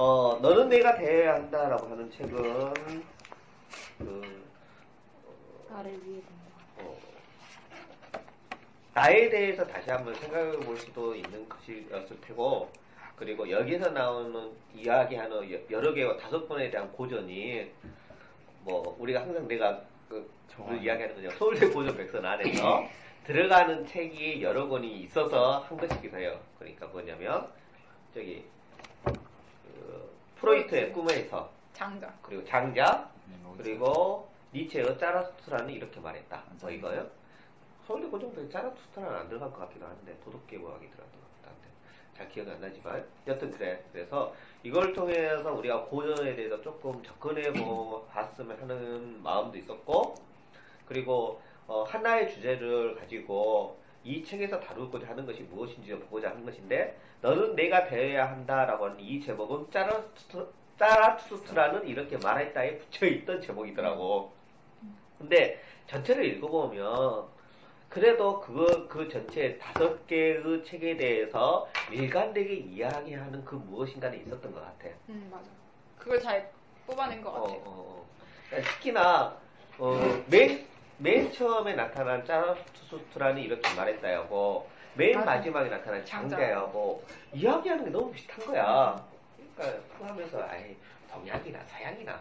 어, 너는 내가 돼야 한다라고 하는 책은 그 나를 위해 어, 나에 대해서 다시 한번 생각해 볼 수도 있는 것이었을 테고 그리고 여기서 나오는 이야기하는 여- 여러 개와 다섯 번에 대한 고전이 뭐 우리가 항상 내가 그 오늘 이야기하는 거죠. 서울대 고전 백선 안에서 들어가는 책이 여러 권이 있어서 한 것이기도 해요. 그러니까 뭐냐면 저기 그 프로이트의 꿈에서 장자. 그리고 장자 그리고 니체의 짜라투스트라는 이렇게 말했다. 뭐 이거요? 서울대 고정도에 짜라투스트라는 안 들어간 것 같기도 한데 도덕계보학이 들어간 것 같기도 한데 잘 기억이 안 나지만 여튼 그래. 그래서 이걸 통해서 우리가 고전에 대해서 조금 접근해 보았으면 하는 마음도 있었고 그리고 어, 하나의 주제를 가지고 이 책에서 다루고자 하는 것이 무엇인지 보고자 하는 것인데 너는 내가 되어야 한다라고 하는 이 제목은 짜라투스트, 짜라투스트라는 이렇게 말했다에 붙여있던 제목이더라고. 근데 전체를 읽어보면 그래도 그거 그 전체 다섯 개의 책에 대해서 일관되게 이야기하는 그 무엇인가는 있었던 것 같아. 음 맞아. 그걸 잘 뽑아낸 것 어, 같아. 어, 어. 그러니까 특히나 어, 맨, 맨 처음에 나타난 짜라투스트라는 이렇게 말했다야고 맨 맞아. 마지막에 나타난 장자. 장자야고 이야기하는 게 너무 비슷한 거야. 그러니까 그거 하면서 아이 동양이나 서양이나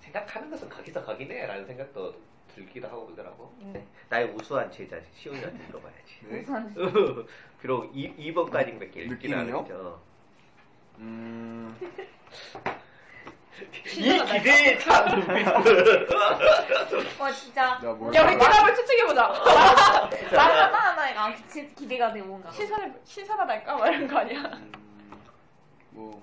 생각하는 것은 거기서 거기네 라는 생각도 들기도 하고 그러더라고. 네. 나의 우수한 제자 시온이한테 물어봐야지. 네. 비록 2, 2번까지밖에 읽긴? 했죠. 음, 이 기대에 찬 눈빛을. 와 진짜. 나 뭘. 야 우리 대답을 추측해보자. 나 하나하나가 진짜 기대가 돼 뭔가. 신사를 신사라달까? 막 이런 거 아니야? 음, 뭐,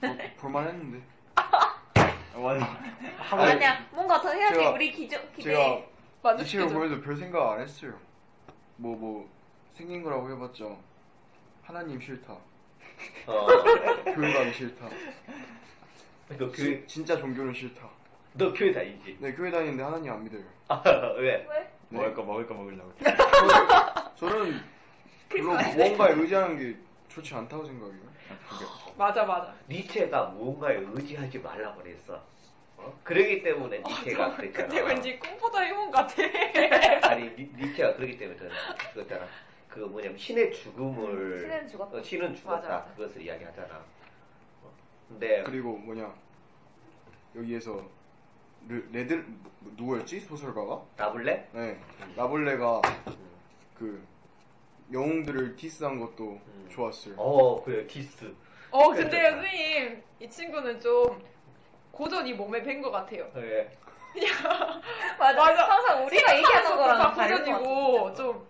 뭐 볼만했는데. 아, 맞아. 하고 아니야 뭔가 더 해야지 제가- 우리 기저 기대. 제가 이 책을 만족시켜줘. 보면서 별 생각 안 했어요. 뭐, 뭐, 생긴 거라고 해봤자, 하나님 싫다. 어. 교회 가기 싫다. 너 교회, 진짜 종교는 싫다. 너 교회 다니지? 네, 교회 다니는데 하나님 안 믿어요. 아, 왜? 왜? 먹을 거 먹을 거 먹으려고. 저는 별로 무언가에 의지하는 게 좋지 않다고 생각해요. 맞아 맞아. 니체가 무언가에 의지하지 말라고 그랬어. 어? 그러기 때문에 니체가 그랬잖아. 그때 왠지 꿈보다 이혼 같아. 아니, 니, 니체가 그러기 때문에 그런 그거잖아. 그거 뭐냐면 신의 죽음을 신은 죽었다. 어, 신은 죽었다. 맞아, 맞아. 그것을 이야기하잖아. 어. 근데 그리고 뭐냐, 여기에서, 르, 레드, 뭐, 누구였지? 소설가가? 라블레? 네. 라블레가 그, 영웅들을 diss한 것도 음. 좋았어요. 어, 그래 디스. 어 근데 선생님 이 친구는 좀 고전이 몸에 밴 것 같아요. 예. 맞아. 맞아. 항상 우리가 얘기하는 거랑 다 다른 것 고전이고 같아. 좀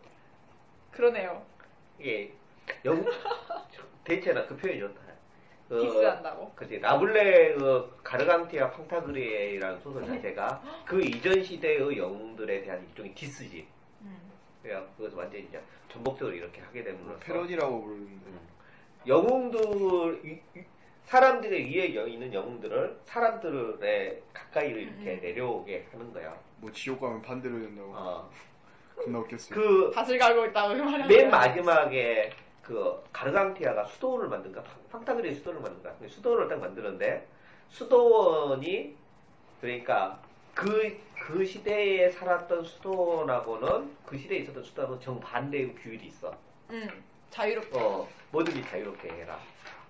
그러네요. 이게 영국 대체나 그 표현이 좋다. 그, 디스한다고. 그치 나블레 그 가르강티아 팡타그레라는 소설 자체가 그 이전 시대의 영웅들에 대한 일종의 디스지. 음. 그것을 완전히 이제 전복적으로 이렇게 하게 됨으로써 패러디라고 부르는데. 음. 영웅들 사람들의 위에 여- 있는 영웅들을 사람들의 가까이로 이렇게 음. 내려오게 하는 거야. 뭐 지옥 가면 반대로 된다고. 어. 겁나 웃겼어요. 그 밭을 갈고 있다고 그 말하는 맨. 마지막에 그 가르강티아가 수도원을 만든가 팡타그리의 수도원을 만든가 근데 수도원을 딱 만드는데 수도원이 그러니까 그, 그 시대에 살았던 수도원하고는 그 시대에 있었던 수도원은 정반대의 규율이 있어. 음 자유롭게. 어, 뭐든지 자유롭게 해라.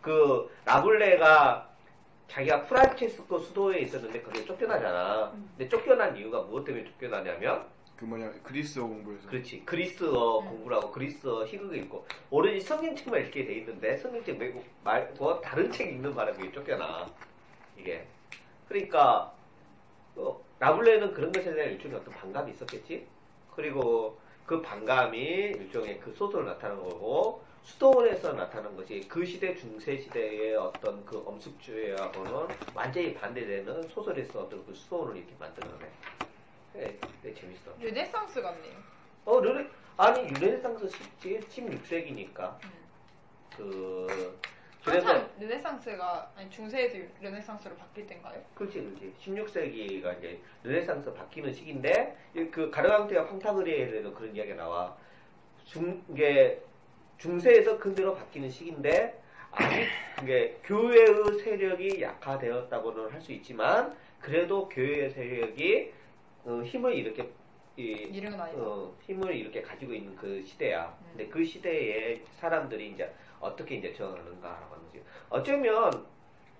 그 라블레가 자기가 프란체스코 수도에 있었는데 거기에 쫓겨나잖아. 근데 쫓겨난 이유가 무엇 때문에 쫓겨나냐면 그 뭐냐 그리스어 공부해서 그렇지. 그리스어 음. 공부를 하고 그리스어 희극을 읽고 오로지 성경책만 읽게 돼 있는데 성경책 말고, 말고 다른 책 읽는 바람에 쫓겨나. 이게. 그러니까 어, 라블레는 그런 것에 대한 일종의 어떤 반감이 있었겠지. 그리고 그 반감이 일종의 그 소설로 나타난 거고 수도원에서 나타난 것이 그 시대 중세 시대의 어떤 그 엄숙주의하고는 완전히 반대되는 소설에서 어떤 그 수도원을 이렇게 만들어내. 네, 네, 재밌어. 르네상스 같네요. 어, 르네, 아니, 르네상스 16세기니까. 그, 그래서, 한참 르네상스가 아니 중세에서 르네상스로 바뀔 때인가요? 그렇지, 그렇지. 16세기가 이제 르네상스 바뀌는 시기인데, 이 그, 가르강튀아 팡타그뤼엘도 그런 이야기가 나와. 중, 이게, 중세에서 근대로 바뀌는 시기인데, 아직, 이게, 교회의 세력이 약화되었다고는 할 수 있지만, 그래도 교회의 세력이, 어, 힘을 이렇게, 이. 어, 힘을 이렇게 가지고 있는 그 시대야. 음. 근데 그 시대에 사람들이 이제 어떻게 이제 저항하는가라고 하는 거지. 어쩌면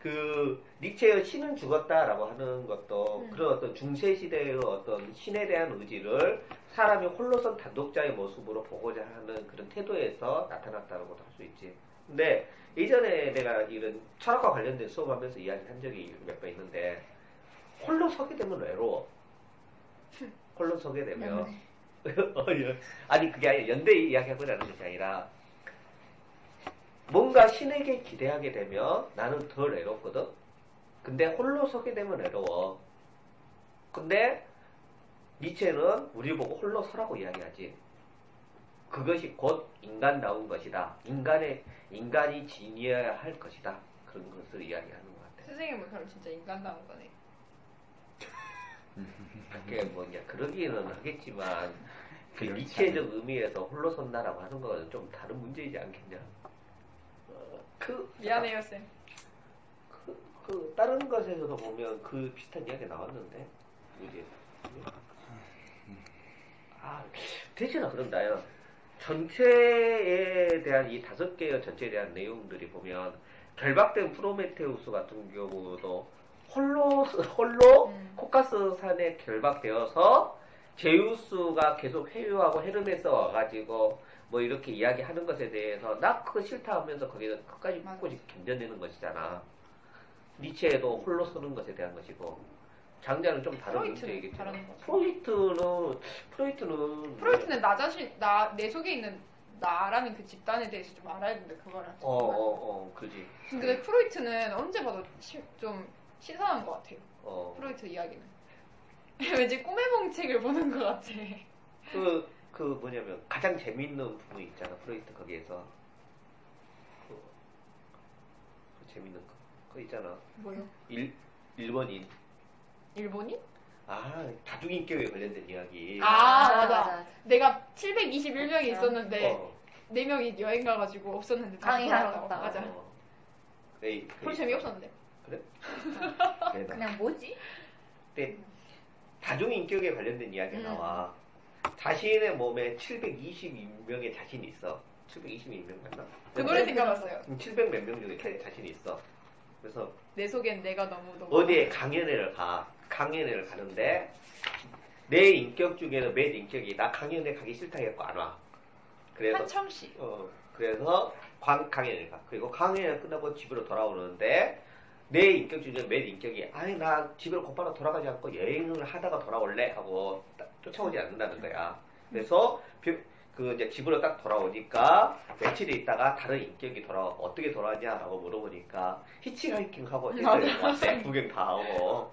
그 니체의 신은 죽었다라고 하는 것도 음. 그런 어떤 중세 시대의 어떤 신에 대한 의지를 사람이 홀로선 단독자의 모습으로 보고자 하는 그런 태도에서 나타났다고도 할 수 있지. 근데 예전에 내가 이런 철학과 관련된 수업하면서 이야기한 적이 몇 번 있는데 홀로 서게 되면 외로워. 홀로 서게 되면 어, 예. 아니 그게 아니라 연대 이야기하고 라는 것이 아니라 뭔가 신에게 기대하게 되면 나는 덜 외롭거든. 근데 홀로 서게 되면 외로워. 근데 니체는 우리 보고 홀로 서라고 이야기하지. 그것이 곧 인간다운 것이다. 인간의 인간이 지니어야 할 것이다. 그런 것을 이야기하는 것 같아. 선생님은 그럼 진짜 인간다운 거네. 그게 뭐냐 그러기는 하겠지만 그 니체적 의미에서 홀로 선다라고 하는 거는 좀 다른 문제이지 않겠냐? 어, 그 미안해요 쌤. 그, 그 다른 것에서도 보면 그 비슷한 이야기 나왔는데 뭐지? 아 대체나 그런다요. 전체에 대한 이 다섯 개의 전체에 대한 내용들이 보면 결박된 프로메테우스 같은 경우도 홀로 홀로 음. 코카스 산에 결박되어서 제우스가 계속 회유하고 헤르메스 와가지고 뭐 이렇게 이야기하는 것에 대해서 나 그거 싫다 하면서 거기서 끝까지. 끝까지 견뎌내는 것이잖아. 니체도 홀로 서는 것에 대한 것이고 장자는 좀 다른 문제이겠죠. 프로이트는 프로이트는 프로이트는 나 자신 나 내 속에 있는 나라는 그 집단에 대해서 좀 알아야 되는데 그걸 알지. 어어 어 그지. 근데 프로이트는 언제 봐도 시- 좀 신선한 것 같아요. 어. 프로이트 이야기는. 왠지 꿈 해몽책을 보는 것 같아. 그, 그 뭐냐면 가장 재밌는 부분 있잖아 프로이트 거기에서 그, 그 재밌는 거 그거 있잖아 뭐요? 일, 일본인 일본인? 아 다중인격에 관련된 이야기 아, 맞아. 내가 721명이 있었는데 어, 네 명이 여행 가가지고 없었는데 강의 하러 돌아왔다고. 갔다. 맞아. 어. 네, 그- 별로 재미없었는데. 대박. 그냥 뭐지? 근데 다중인격에 관련된 이야기가 음. 나와 자신의 몸에 722명의 자신이 있어 722명 맞나? 그 노래 생각났어요. 700 몇 명 중에 자- 자신이 있어 그래서 내 속엔 내가 너무 너무 어디에 강연회를 가. 강연회를 가는데 내 인격 중에는 몇 인격이 나 강연회 가기 싫다 해갖고 안 와. 그래서 한참 씨. 어 그래서 광, 강연회 가. 그리고 강연회 끝나고 집으로 돌아오는데 내 인격 중에 몇 인격이 아니 나 집으로 곧바로 돌아가지 않고 여행을 하다가 돌아올래 하고 딱 쫓아오지 않는다는 거야. 그래서 비- 그 이제 집으로 딱 돌아오니까 며칠 있다가 다른 인격이 돌아와 어떻게 돌아왔냐라고 물어보니까 히치하이킹 하고 맞아. 구경 다 하고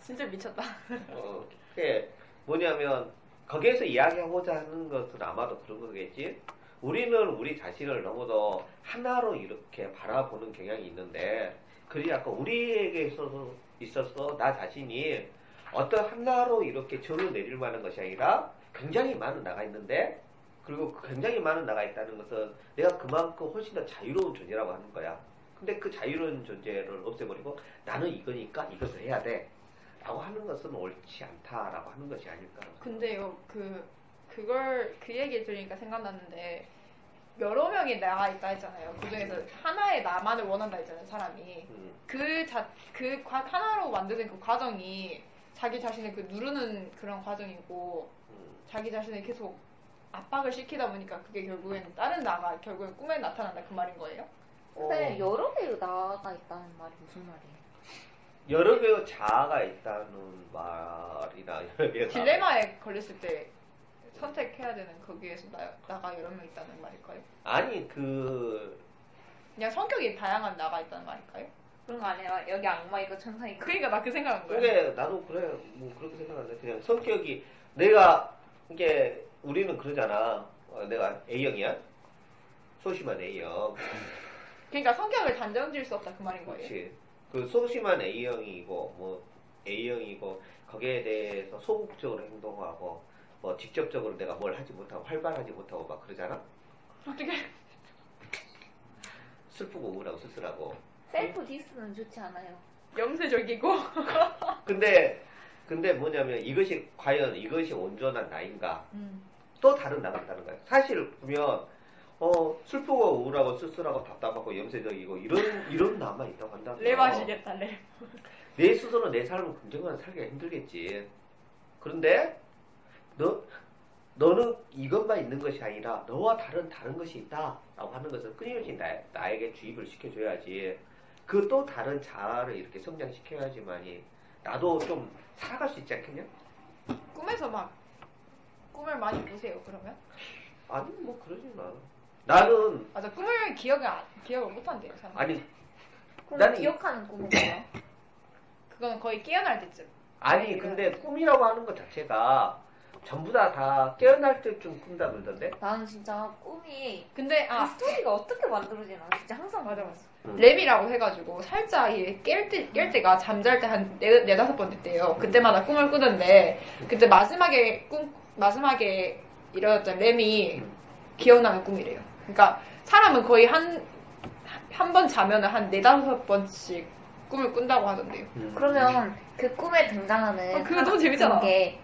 진짜 미쳤다. 어, 그게 뭐냐면 거기에서 이야기하고자 하는 것은 아마도 그런 거겠지. 우리는 우리 자신을 너무도 하나로 이렇게 바라보는 경향이 있는데 그리 아까 우리에게 있어서 있어서 나 자신이 어떤 하나로 이렇게 절을 내릴 만한 것이 아니라 굉장히 많은 나가 있는데 그리고 그 굉장히 많은 나가 있다는 것은 내가 그만큼 훨씬 더 자유로운 존재라고 하는 거야. 근데 그 자유로운 존재를 없애버리고 나는 이거니까 이것을 해야 돼. 라고 하는 것은 옳지 않다라고 하는 것이 아닐까. 근데요, 그, 그걸, 그 얘기 들으니까 생각났는데, 여러 명이 나가 있다 했잖아요. 그 중에서 하나의 나만을 원한다 했잖아요, 사람이. 음, 그 자, 그 과- 하나로 만드는 그 과정이 자기 자신을 그 누르는 그런 과정이고, 음. 자기 자신을 계속 압박을 시키다 보니까 그게 결국에는 다른 나가 결국엔 꿈에 나타난다 그 말인 거예요? 근데 어, 여러 개의 나가 있다는 말이 무슨 말이에요? 여러 개의 자아가 있다는 말이나 여러 개가 딜레마에 걸렸을 때 선택해야 되는 거기에서 나, 나가 여러 명 있다는 말일까요? 아니 그 그냥 성격이 다양한 나가 있다는 말일까요? 그런 거 아니라 여기 악마 있고 천사 있고 그러니까 나 그 생각한 거야. 그게 나도 그래 뭐 그렇게 생각하는데 그냥 성격이 내가 이게 우리는 그러잖아 어, 내가 A형이야 소심한 A형 그러니까 성격을 단정 지을 수 없다 그 말인 거예요. 그렇지 그 소심한 A형이고 뭐 A형이고 거기에 대해서 소극적으로 행동하고 뭐 직접적으로 내가 뭘 하지 못하고 활발하지 못하고 막 그러잖아 어떻게 슬프고 우울하고 쓸쓸하고 self diss는 좋지 않아요. 염세적이고 근데 근데 뭐냐면 이것이 과연 이것이 온전한 나인가 음. 또 다른 나가 있다는 거야. 사실 보면 어 슬프고 우울하고 쓸쓸하고 답답하고 염세적이고 이런 이런 나만 있다고 한다. 랩 하시겠다 랩. 내 스스로 내 삶을 긍정하는 살기가 힘들겠지. 그런데 너 너는 이것만 있는 것이 아니라 너와 다른 다른 것이 있다라고 하는 것을 끊임없이 나, 나에게 주입을 시켜줘야지. 그 또 다른 자아를 이렇게 성장시켜야지만이 나도 좀 살아갈 수 있지 않겠냐? 꿈에서 막 꿈을 많이 꾸세요 그러면? 아니 뭐 그러진 않아. 나는 맞아 꿈을 기억을 안- 기억을 못 한대요 사람. 아니 나는 이- 기억하는 꿈은 뭐야? 그거는 거의 깨어날 때쯤. 아니 근데 꿈이라고 하는 것 자체가 전부 다 다 깨어날 때쯤 꾼다 그러던데. 나는 진짜 꿈이 근데 그아 스토리가 어떻게 만들어지나 진짜 항상 맞아, 궁금했어. 음. 렘이라고 해가지고 살짝 깰 때 깰 때가 잠잘 때 한 네, 네다섯 번 됐대요. 그때마다 꿈을 꾸는데 그때 마지막에 꿈 마지막에 이루어졌던 렘이 기억나는 꿈이래요. 그러니까 사람은 거의 한 한 번 자면은 한 네다섯 번씩 꿈을 꾼다고 하던데요. 음. 그러면 그 꿈에 등장하는 아, 그거 너무 재밌잖아. 게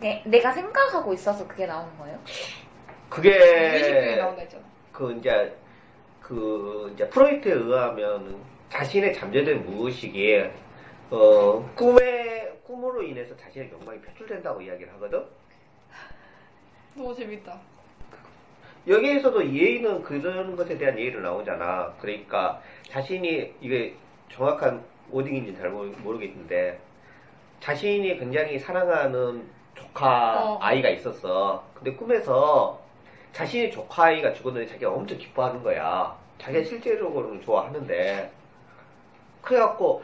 내, 내가 생각하고 있어서 그게 나오는 거예요? 뮤직비디오에 그게. 그 이제 그 이제 프로이트에 의하면 자신의 잠재된 무의식이 어 꿈에 꿈으로 인해서 자신의 욕망이 표출된다고 이야기를 하거든. 너무 재밌다. 여기에서도 예의는 그런 것에 대한 예의를 나오잖아. 그러니까 자신이 이게 정확한 워딩인지 잘 모르- 모르겠는데 자신이 굉장히 사랑하는 조카 어. 아이가 있었어. 근데 꿈에서 자신의 조카 아이가 죽었는데 자기가 엄청 기뻐하는 거야. 자기가 실제적으로는 좋아하는데 그래갖고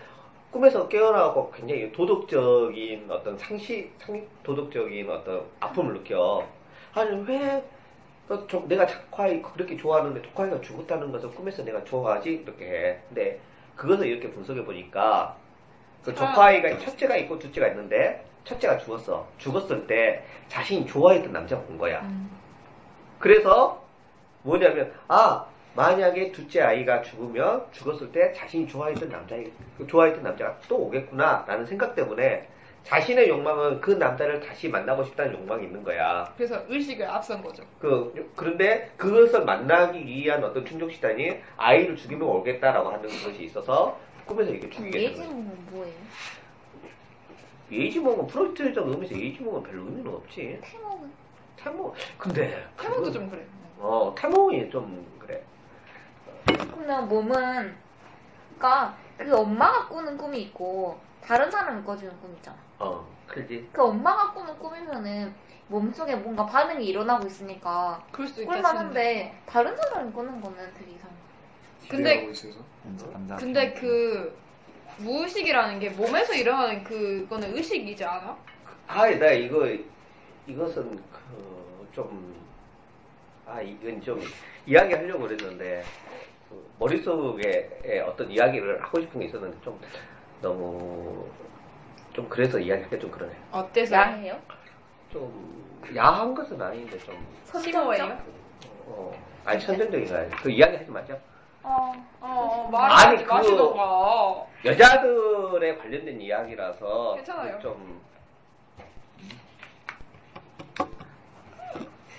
꿈에서 깨어나고 굉장히 도덕적인 어떤 상시 상 도덕적인 어떤 아픔을 느껴. 아니 왜 내가 조카이 그렇게 좋아하는데 조카이가 죽었다는 것을 꿈에서 내가 좋아하지 이렇게 해. 근데 그것을 이렇게 분석해 보니까 그 조카아이가 첫째가 있고 둘째가 있는데 첫째가 죽었어. 죽었을 때 자신이 좋아했던 남자가 온 거야. 음. 그래서 뭐냐면 아 만약에 둘째 아이가 죽으면 죽었을 때 자신이 좋아했던 남자 좋아했던 남자가 또 오겠구나라는 생각 때문에 자신의 욕망은 그 남자를 다시 만나고 싶다는 욕망이 있는 거야. 그래서 의식을 앞선 거죠. 그 그런데 그것을 만나기 위한 어떤 충족시단이 아이를 죽이면 오겠다라고 하는 것이 있어서 꿈에서 이렇게 죽이게 되는 거야. 예지몽은 뭐예요? 예지몽은 프로이트적 의미에서 예지몽은 별로 의미는 없지. 태몽은? 탈모 근데 태몽도 좀 그래. 어 탈모이 좀 그래. 그러면 몸은 그러니까 그 엄마가 꾸는 꿈이 있고 다른 사람이 꿔주는 꿈 있잖아. 어 그러지. 그 엄마가 꾸는 꿈이면은 몸속에 뭔가 반응이 일어나고 있으니까 그럴 수도 있겠지. 꿀만한데 다른 사람이 꾸는 거는 되게 이상해. 근데- 있어서 근데 그 무의식이라는 게 몸에서 일어나는 그거는 의식이지 않아? 아, 나 이거 이것은 그, 좀 아, 이건 좀 이야기하려고 그랬는데 그 머릿속에 어떤 이야기를 하고 싶은 게 있었는데 좀 너무 좀 그래서 이야기하기 좀 그러네. 어때서? 야해요? 좀 야한 것은 아닌데 좀 심오해요? 어, 아니 아니야. 그 이야기 하지 마죠. 어. 어, 아니, 말하지 그거- 마시던가. 여자들에 관련된 이야기라서 괜찮아요. 좀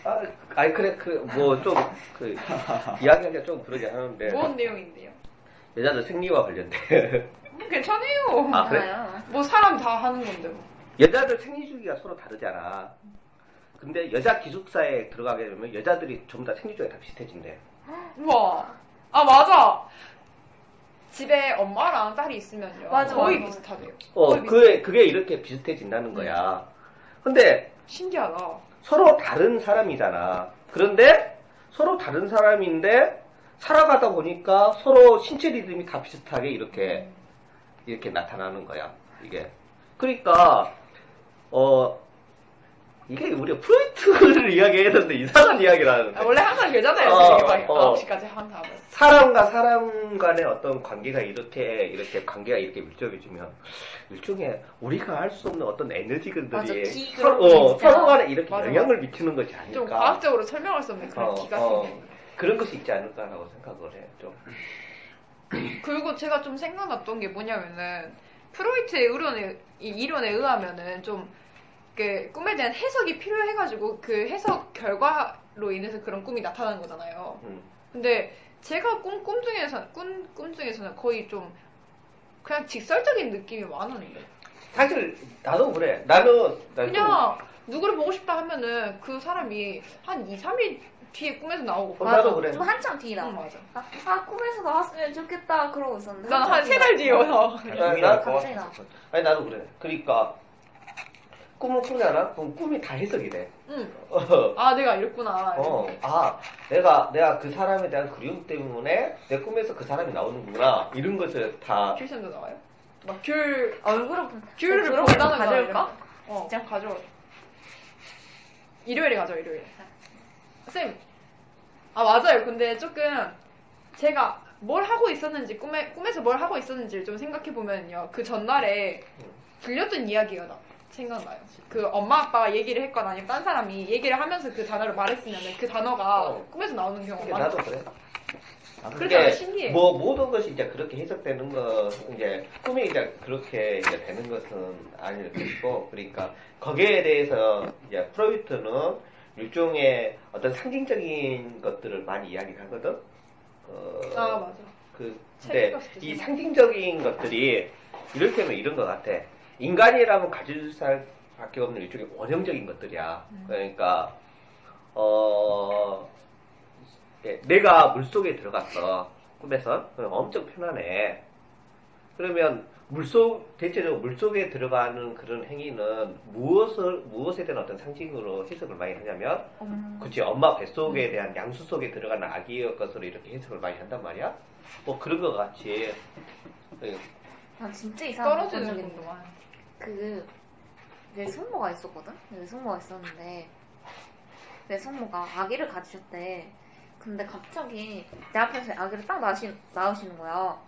아, 아니 그래 그뭐좀그 이야기하기가 좀 그러지 하는데 뭔 내용인데요? 여자들 생리와 관련된 음, 괜찮아요. 아, 그래? 괜찮아요. 뭐 사람 다 하는 건데 뭐. 여자들 생리 주기가 서로 다르잖아. 근데 여자 기숙사에 들어가게 되면 여자들이 전부 다 생리적이 다 비슷해진대. 우와. 아, 맞아. 집에 엄마랑 딸이 있으면요. 맞아, 거의 맞아. 비슷하대요. 어, 거의 그게, 그게 이렇게 비슷해진다는 거야. 근데 신기하다. 서로 다른 사람이잖아. 그런데 서로 다른 사람인데 살아가다 보니까 서로 신체 리듬이 다 비슷하게 이렇게 이렇게 나타나는 거야. 이게. 그러니까 어 이게 우리가 프로이트를 이야기했는데 이상한 이야기를 하는데 아, 원래 항상 그러잖아요. 어, 어. 9시까지 항상. 사람과 사람 간의 어떤 관계가 이렇게 이렇게 관계가 이렇게 밀접해지면 일종의 우리가 알 수 없는 어떤 에너지들이 기 서로, 어. 서로 간에 이렇게 맞아, 영향을 미치는 것이 아닐까. 좀 과학적으로 설명할 수 없는 그런 어, 기가 어, 생겨. 그런 것이 있지 않을까라고 생각을 해. 좀. 그리고 제가 좀 생각났던 게 뭐냐면은 프로이트의 이론에, 이 이론에 의하면은 좀 그 꿈에 대한 해석이 필요해가지고 그 해석 결과로 인해서 그런 꿈이 나타나는 거잖아요. 음. 근데 제가 꿈, 꿈 중에서 꿈, 꿈 중에서는 거의 좀 그냥 직설적인 느낌이 많았는데 사실 나도 그래. 나는 그냥 누구를 보고 싶다 하면은 그 사람이 한 2, 3일 뒤에 꿈에서 나오고 어, 나도 그래. 좀 한참 뒤에 나와. 응, 맞아. 아, 아, 꿈에서 나왔으면 좋겠다 그러고 있었는데. 나는 한세 달 뒤에 와서 나, 나, 날것 갑자기. 나. 아니 나도 그래. 그러니까 꿈을 꾸잖아. 그럼 꿈이 다 해석이 돼. 응. 어, 아 내가 이랬구나. 어, 아, 내가 내가 그 사람에 대한 그리움 때문에 내 꿈에서 그 사람이 나오는구나. 이런 것을 다 큐션도 나와요? 막 귤 얼굴을 좀 귤을 그런 거 본다는 가져올까? 어, 진짜? 가져와. 일요일에 가져, 일요일에. 쌤. 아, 맞아요. 근데 조금 제가 뭘 하고 있었는지, 꿈에, 꿈에서 뭘 하고 있었는지를 좀 생각해보면요. 그 전날에 들렸던 이야기가 나, 생각나요. 그 엄마 아빠가 얘기를 했거나 아니면 딴 사람이 얘기를 하면서 그 단어를 말했으면 그 단어가 어. 꿈에서 나오는 경우가 이게 많아. 나도 그래. 그래서 신기해. 뭐 모든 것이 이제 그렇게 해석되는 거 이제 꿈이 이제 그렇게 이제 되는 것은 아닐 것이고 그러니까 거기에 대해서 이제 프로이트는 일종의 어떤 상징적인 것들을 많이 이야기를 하거든. 어, 아, 맞아. 그책 근데 읽었을 이때 상징적인 것들이 이렇게 하면 이런 것 같아. 인간이라면 가질 수밖에 없는 일종의 원형적인 것들이야. 음. 그러니까 어 예, 내가 물 속에 들어갔어 꿈에서 그럼 엄청 편안해. 그러면 물속 대체적으로 물 속에 들어가는 그런 행위는 무엇을 무엇에 대한 어떤 상징으로 해석을 많이 하냐면 음. 그치 엄마 뱃속에 대한 양수 속에 들어가는 아기의 것으로 이렇게 해석을 많이 한단 말이야. 뭐 그런 것 같이 예, 난 진짜 이상한 거 떨어지는. 정도만. 그, 내 숙모가 있었거든? 내 숙모가 있었는데, 내 숙모가 아기를 가지셨대. 근데 갑자기 내 앞에서 아기를 딱 낳으시, 낳으시는 거야.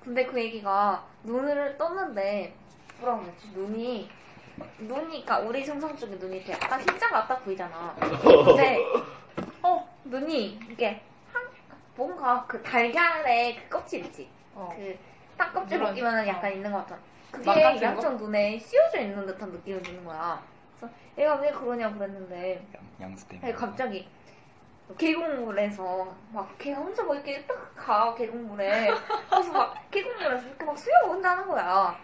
근데 그 애기가 눈을 떴는데, 뭐라고 그랬지? 눈이, 눈이, 그니까 우리 정상 쪽에 눈이 이렇게 약간 흰자 같다 보이잖아. 근데, 어, 눈이, 이게, 한, 뭔가 그 달걀의 그 껍질 있지? 어. 그, 딱 껍질 그런- 벗기면 약간 어. 있는 것 같아. 그게 막? 양쪽 눈에 씌워져 있는 듯한 느낌이 드는 거야. 그래서 얘가 왜 그러냐 그랬는데 양수 때문에. 아니, 갑자기 계곡물에서 막 걔가 혼자 뭐 이렇게 딱 가 계곡물에 그래서 막 계곡물에서 이렇게 막 수영을 혼자 하는 거야.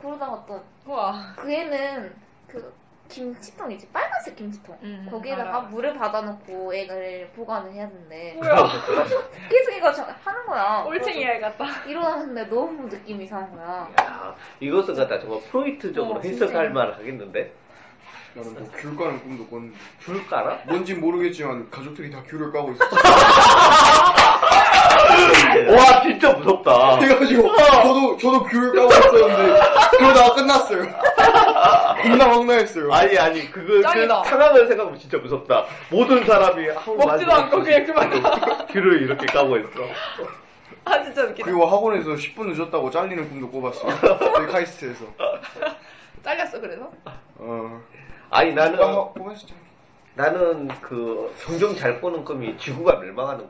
그러다가 또그 우와. 애는 그 김치통이지 빨간색 김치통 음, 거기에다가 알아. 물을 받아놓고 애를 보관을 해야 된대. 뭐야. 계속 이거 저- 하는 거야. 올챙이 알 같다. 일어났는데 너무 느낌이 이상한 거야. 야, 이것은 갖다 정말 프로이트적으로 어, 해석할. 만 하겠는데 나는 뭐귤 까는 꿈도 꿨는데. 줄 까나? 뭔진 모르겠지만 가족들이 다 귤을 까고 있었어. 와 진짜 무섭다. 그래가지고 저도 저도 귤을 까고 있었는데 그러다가 끝났어요. 겁나 황당했어요. 아니 아니 그거 그 짱이다. 상황을 생각하면 진짜 무섭다. 모든 사람이 한 먹지도 않고 그냥 그만 귀를 이렇게 까고 있어. 아, 진짜 웃기다. 그리고 학원에서 10분 늦었다고 잘리는 꿈도 꿔봤어요. 저희 카이스트에서. 잘렸어, 그래서? 어. 아니 나는 아. 나는 그 종종 잘 꾸는 꿈이 지구가 멸망하는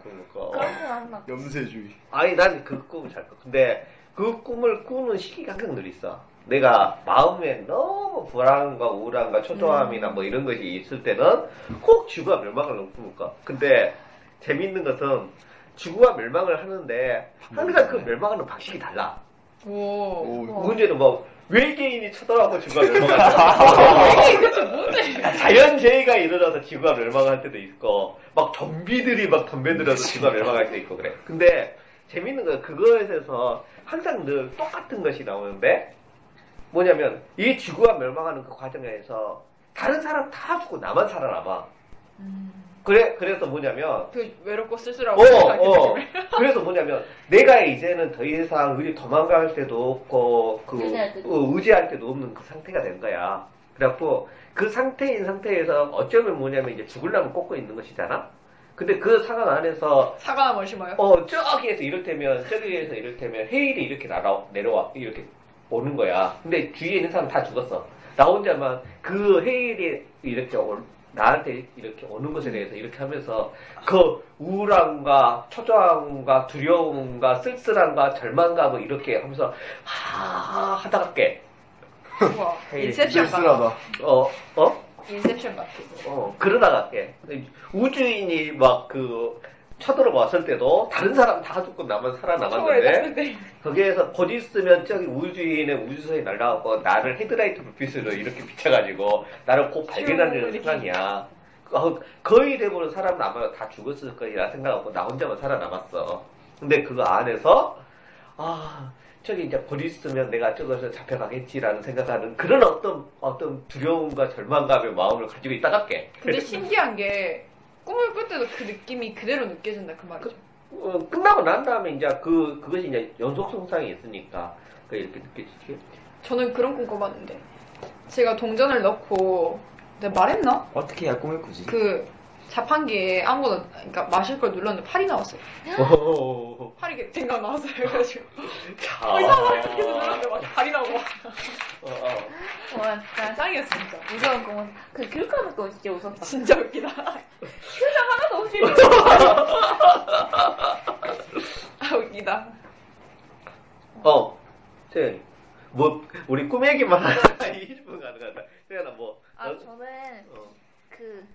한다. 염세주의. 아니 난 그 꿈을 잘 꿔. 근데 그 꿈을 꾸는 시기가 항상 늘 있어. 내가 마음에 너무 불안함과 우울함과 초조함이나 뭐 이런 것이 있을 때는 꼭 지구가 꿈을 꿔. 근데 재밌는 것은 지구가 멸망을 하는데 항상 그 멸망하는 방식이 달라. 오. 오, 어. 문제는 뭐 외계인이 쳐들어가고 지구가 멸망할 자연재해가 일어나서 지구가 멸망할 때도 있고 막 좀비들이 막 덤벼들어서 지구가 멸망할 때도 있고 그래. 근데 재밌는 건 그거에서 항상 늘 똑같은 것이 나오는데 뭐냐면 이 지구가 멸망하는 그 과정에서 다른 사람 다 죽고 나만 살아남아. 그래 그래서 뭐냐면 그 외롭고 쓸쓸하고 어, 어. 그래서 뭐냐면 내가 이제는 더 이상 어디 도망갈 때도 없고 그 의지할 때도 어, 의지할 때도 없는 그 상태가 된 거야. 그래갖고 그 상태인 상태에서 어쩌면 뭐냐면 이제 죽으려면 꽂고 있는 것이잖아. 근데 그 상황 안에서 사과나물 심어요. 어 저기에서 이를테면 저기에서 이를테면 헤일이 이렇게 날아 내려와 이렇게 오는 거야. 근데 뒤에 있는 사람 다 죽었어. 나 혼자만 그 헤일이 이렇게 올- 나한테 이렇게 오는 것에 대해서 이렇게 하면서 그 우울함과 초조함과 두려움과 쓸쓸함과 절망감을 뭐 이렇게 하면서 하 하다가 깨. 우와. 인셉션 같아. 쓸쓸하다. 어 어? 인셉션 같아. 어, 그러다가 깨. 우주인이 막 그 쳐들어왔을 때도 다른 사람 다 죽고 나만 살아남았는데. 거기에서 곧 있으면 저기 우주인의 우주선이 날아가고 나를 헤드라이트 불빛으로 이렇게 비춰가지고 나를 곧 발견하는 쭉 순간이야. 어, 거의 대부분 사람은 아마 다 죽었을 거리라 생각하고 나 혼자만 살아남았어. 근데 그 안에서 아 저기 이제 곧 있으면 내가 저것을 잡혀가겠지라는 생각하는 그런 어떤 어떤 두려움과 절망감의 마음을 가지고 있다가 깨. 근데 신기한 게 꿈을 꿀 때도 그 느낌이 그대로 느껴진다 그 말이죠. 어, 끝나고 난 다음에 이제 그 그것이 이제 연속 성상이 있으니까 그 이렇게 느껴지지. 저는 그런 꿈 꿔봤는데 제가 동전을 넣고 내가 말했나? 어떻게 해야 꿈을 꾸지? 그 자판기에 아무거나 그러니까 마실 걸 눌렀는데 팔이 나왔어요. 오, 팔이 이렇게 생각 나왔어요. 그래가지고 자. 어, 이상하게 이렇게 눌렀는데 막 팔이 나오고 막 어, 어. 와 진짜 짱이었어 진짜. 무서운 꿈은 그또 진짜 웃었다. 진짜 웃기다. 하나도 없이 아 웃기다. 어, 세연이. 뭐, 우리 꿈 얘기만 하다가 20분 가능하다. 세연아, 뭐. 아 너- 저는 어, 그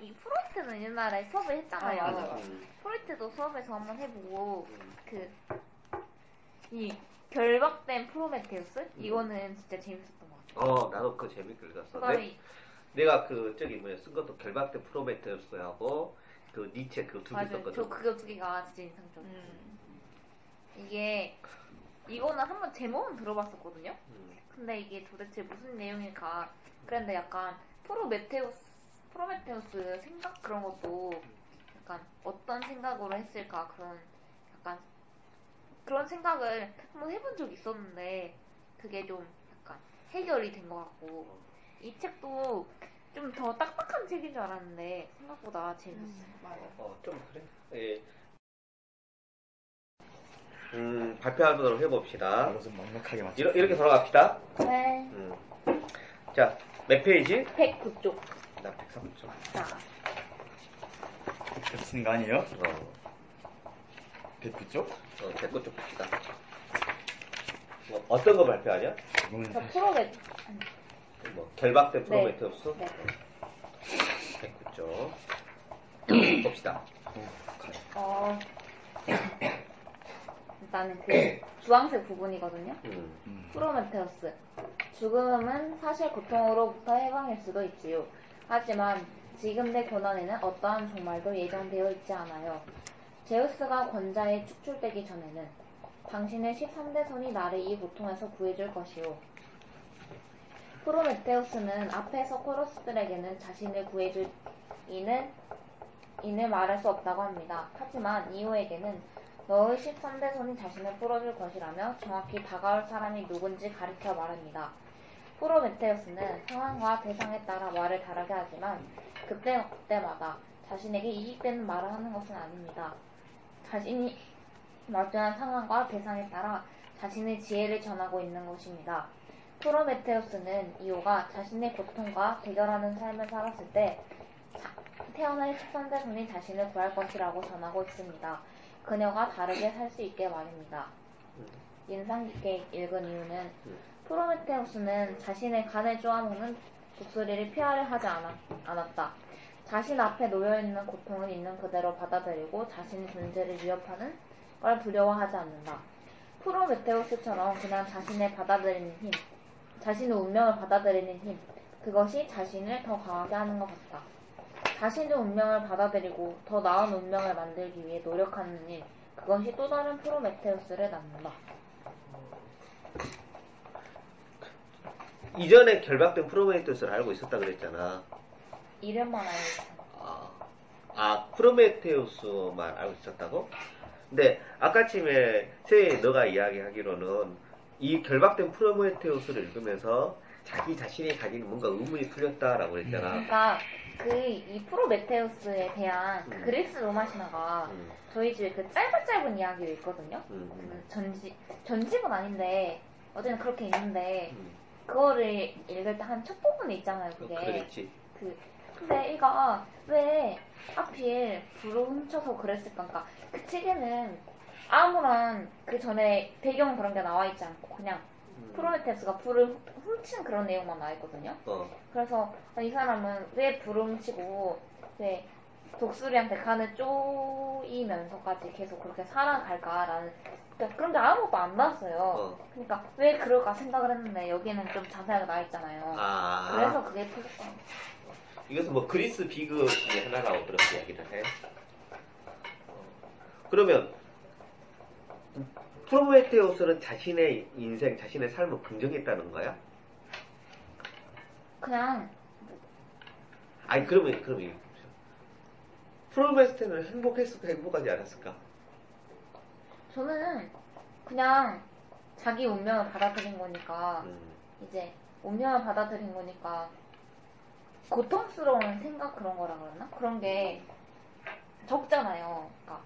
이 프로이트는 옛날에 수업을 했잖아요. 아, 맞아, 맞아. 음, 프로이트도 수업에서 한번 해보고 그 이 결박된 프로메테우스 이거는 진짜 재밌었던 것 같아요. 어, 나도 그거 재밌게 읽었어. 내, 그다음에 내가 그, 저기 뭐야, 쓴 것도 결박된 프로메테우스하고, 그 니체 그 두 개 맞아요. 썼거든. 저 그거 두 개가 진짜 인상적이에요. 음. 이게 이거는 한번 제목은 들어봤었거든요. 음, 근데 이게 도대체 무슨 내용일까? 그런데 약간 프로메테우스 프로메테우스 생각 그런 것도 약간 어떤 생각으로 했을까 그런 약간 그런 생각을 한번 해본 적이 있었는데 그게 좀 약간 해결이 된 것 같고 이 책도 좀 더 딱딱한 책인 줄 알았는데 생각보다 재밌었어요. 음, 맞아. 어, 좀 그래. 예. 음, 발표하도록 해봅시다. 좀 넉넉하게 맞춰. 이렇게, 이렇게 돌아갑시다. 네. 음. 자, 몇 페이지? 109쪽. 나 103쪽. 자, 겹치는 거 아니에요? 어, 대표 쪽? 어, 제거 좀 봅시다. 뭐, 어떤 거 발표하냐? 이거는 저 사실 프로메 뭐, 결박된 네. 프로메테우 스? 네. 109쪽. 봅시다. 가요. 어, 일단은 그 주황색 부분이거든요. 음, 음. 프로메테우스. 죽음은 사실 고통으로부터 해방일 수도 있지요. 하지만 지금 내 고난에는 어떠한 종말도 예정되어 있지 않아요. 제우스가 권자에 축출되기 전에는 당신의 13대 손이 나를 이 고통에서 구해줄 것이요. 프로메테우스는 앞에서 코러스들에게는 자신을 구해줄 이는 이는 말할 수 없다고 합니다. 하지만 이후에게는 너의 13대 손이 자신을 풀어줄 것이라며 정확히 다가올 사람이 누군지 가르쳐 말합니다. 프로메테우스는 상황과 대상에 따라 말을 다르게 하지만 그때 그때마다 자신에게 이익되는 말을 하는 것은 아닙니다. 자신이 마주한 상황과 대상에 따라 자신의 지혜를 전하고 있는 것입니다. 프로메테우스는 이오가 자신의 고통과 대결하는 삶을 살았을 때 자- 태어날 13대 손이 자신을 구할 것이라고 전하고 있습니다. 그녀가 다르게 살 수 있게 말입니다. 인상 깊게 읽은 이유는 프로메테우스는 자신의 간을 쪼아먹는 독수리를 피하려 하지 않았, 않았다. 자신 앞에 놓여있는 고통은 있는 그대로 받아들이고 자신의 존재를 위협하는 걸 두려워하지 않는다. 프로메테우스처럼 그냥 자신을 받아들이는 힘, 자신의 운명을 받아들이는 힘. 그것이 자신을 더 강하게 하는 것 같다. 자신의 운명을 받아들이고 더 나은 운명을 만들기 위해 노력하는 일. 그것이 또 다른 프로메테우스를 낳는다. 이전에 결박된 프로메테우스를 알고 있었다 그랬잖아. 이름만 알고 있어. 아, 아, 프로메테우스만 알고 있었다고? 근데 아까쯤에 세이 너가 이야기하기로는 이 결박된 프로메테우스를 읽으면서 자기 자신이 가지는 뭔가 의문이 풀렸다라고 그랬잖아. 그러니까 그 이 프로메테우스에 대한 그 음. 그리스 로마 신화가 음, 저희 집에 그 짧은 짧은 이야기가 있거든요. 음, 음, 그 전집 전집은 아닌데 어제는 그렇게 있는데 음. 그거를 읽을 때 한 첫 부분에 있잖아요. 어, 그게. 그랬지. 그 근데 얘가 왜 하필 불을 훔쳐서 그랬을까? 그러니까 그 책에는 아무런 그 전에 배경 그런 게 나와 있지 않고 그냥 음. 프로메테우스가 불을 훔- 훔친 그런 내용만 나와 있거든요. 어, 그래서 아, 이 사람은 왜 불을 훔치고 왜 독수리한테 간을 쪼이면서까지 계속 그렇게 살아갈까라는 그러니까 그런 게 아무것도 안 나왔어요. 어. 그러니까 왜 그럴까 생각을 했는데 여기는 좀 자세하게 나와 있잖아요. 아, 그래서 그게 풀렸다. 이것은 뭐 그리스 비극 중에 하나라고 그렇게 이야기를 해. 어, 그러면 프로메테우스는 자신의 인생, 자신의 삶을 긍정했다는 거야? 그냥 아니 그러면 그러면. 프로메테우스는 행복했을까 행복하지 않았을까? 저는 그냥 자기 운명을 받아들인 거니까 음, 이제 운명을 받아들인 거니까 고통스러운 생각 그런 거라 그러나? 그런 게 적잖아요. 그러니까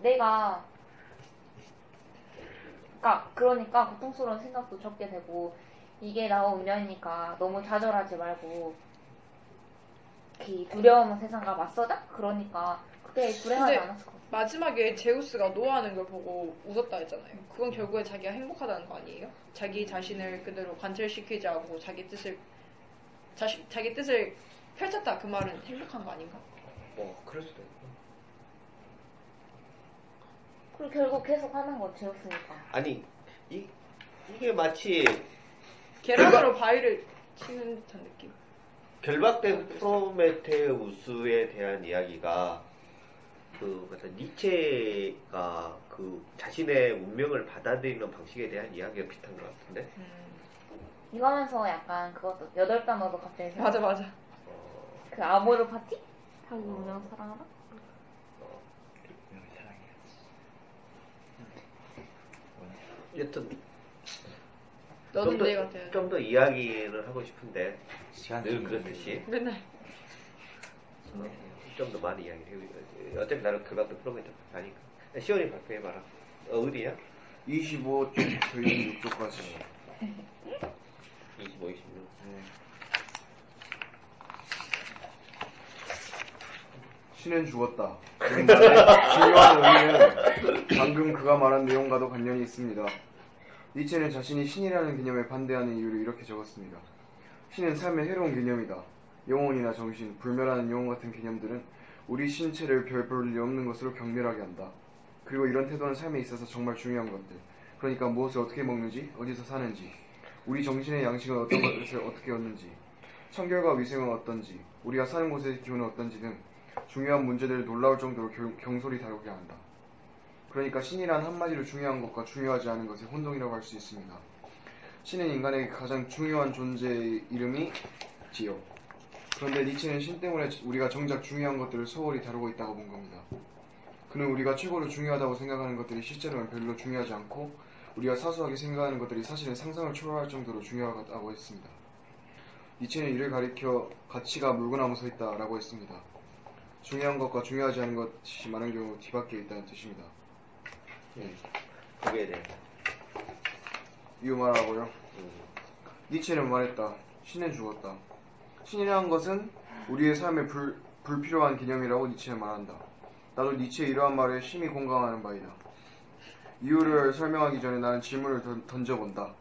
내가 그러니까 그러니까 고통스러운 생각도 적게 되고 이게 나의 운명이니까 너무 좌절하지 말고 이 두려움은 세상과 맞서자? 그러니까 그게 불행하지 근데- 않았을 것 같아요. 마지막에 제우스가 노하는 걸 보고 웃었다 했잖아요. 그건 결국에 자기가 행복하다는 거 아니에요? 자기 자신을 그대로 관철시키지 않고 자기 뜻을 자시, 자기 뜻을 펼쳤다 그 말은 행복한 거 아닌가? 뭐 그럴 수도 있고. 그리고 결국 계속 하는 건 제우스니까. 아니 이 이게 마치 계란으로 바위를 치는 듯한 느낌. 결박된 프로메테우스에 대한 이야기가 그 어떤 니체가 그 자신의 운명을 받아들이는 방식에 대한 이야기가 비슷한 것 같은데. 이거 하면서 약간 그것도 여덟 단어도 갑자기 생각- 맞아 맞아. 어, 그 아모르 파티? 자기 운명 사랑하다? 여튼 너는 내 같아. 좀더 이야기를 하고 싶은데 시간이 늘 그렇듯이 맨날 좀 더 많이 이야기를 해. 어차피 나는 결박된 프로메테우스 아니까. 시원이 발표해봐라. 어, 어디야? 25쪽 저희 6쪽까지 25, 26. 신은 죽었다. 중요한 의미는 방금 그가 말한 내용과도 관련이 있습니다. 니체는 자신이 신이라는 개념에 반대하는 이유를 이렇게 적었습니다. 신은 삶의 해로운 개념이다. 영혼이나 정신, 불멸하는 영혼 같은 개념들은 우리 신체를 별 볼일 없는 것으로 경멸하게 한다. 그리고 이런 태도는 삶에 있어서 정말 중요한 것들. 그러니까 무엇을 어떻게 먹는지, 어디서 사는지, 우리 정신의 양식은 어떤 것을 어떻게 얻는지, 청결과 위생은 어떤지, 우리가 사는 곳의 기온은 어떤지 등 중요한 문제들을 놀라울 정도로 경- 경솔히 다루게 한다. 그러니까 신이란 한마디로 중요한 것과 중요하지 않은 것의 혼동이라고 할 수 있습니다. 신은 인간에게 가장 중요한 존재의 이름이 지요. 그런데 니체는 신 때문에 우리가 정작 중요한 것들을 소홀히 다루고 있다고 본 겁니다. 그는 우리가 최고로 중요하다고 생각하는 것들이 실제로는 별로 중요하지 않고 우리가 사소하게 생각하는 것들이 사실은 상상을 초월할 정도로 중요하다고 했습니다. 니체는 이를 가리켜 가치가 물구나무 서 있다라고 했습니다. 중요한 것과 중요하지 않은 것이 많은 경우 뒤바뀌어 있다는 뜻입니다. 음, 거기에 대해. 이유 말하고요. 음, 니체는 말했다. 신은 죽었다. 신이라는 것은 우리의 삶에 불, 불필요한 개념이라고 니체는 말한다. 나도 니체의 이러한 말에 심히 공감하는 바이다. 이유를 설명하기 전에 나는 질문을 던- 던져본다.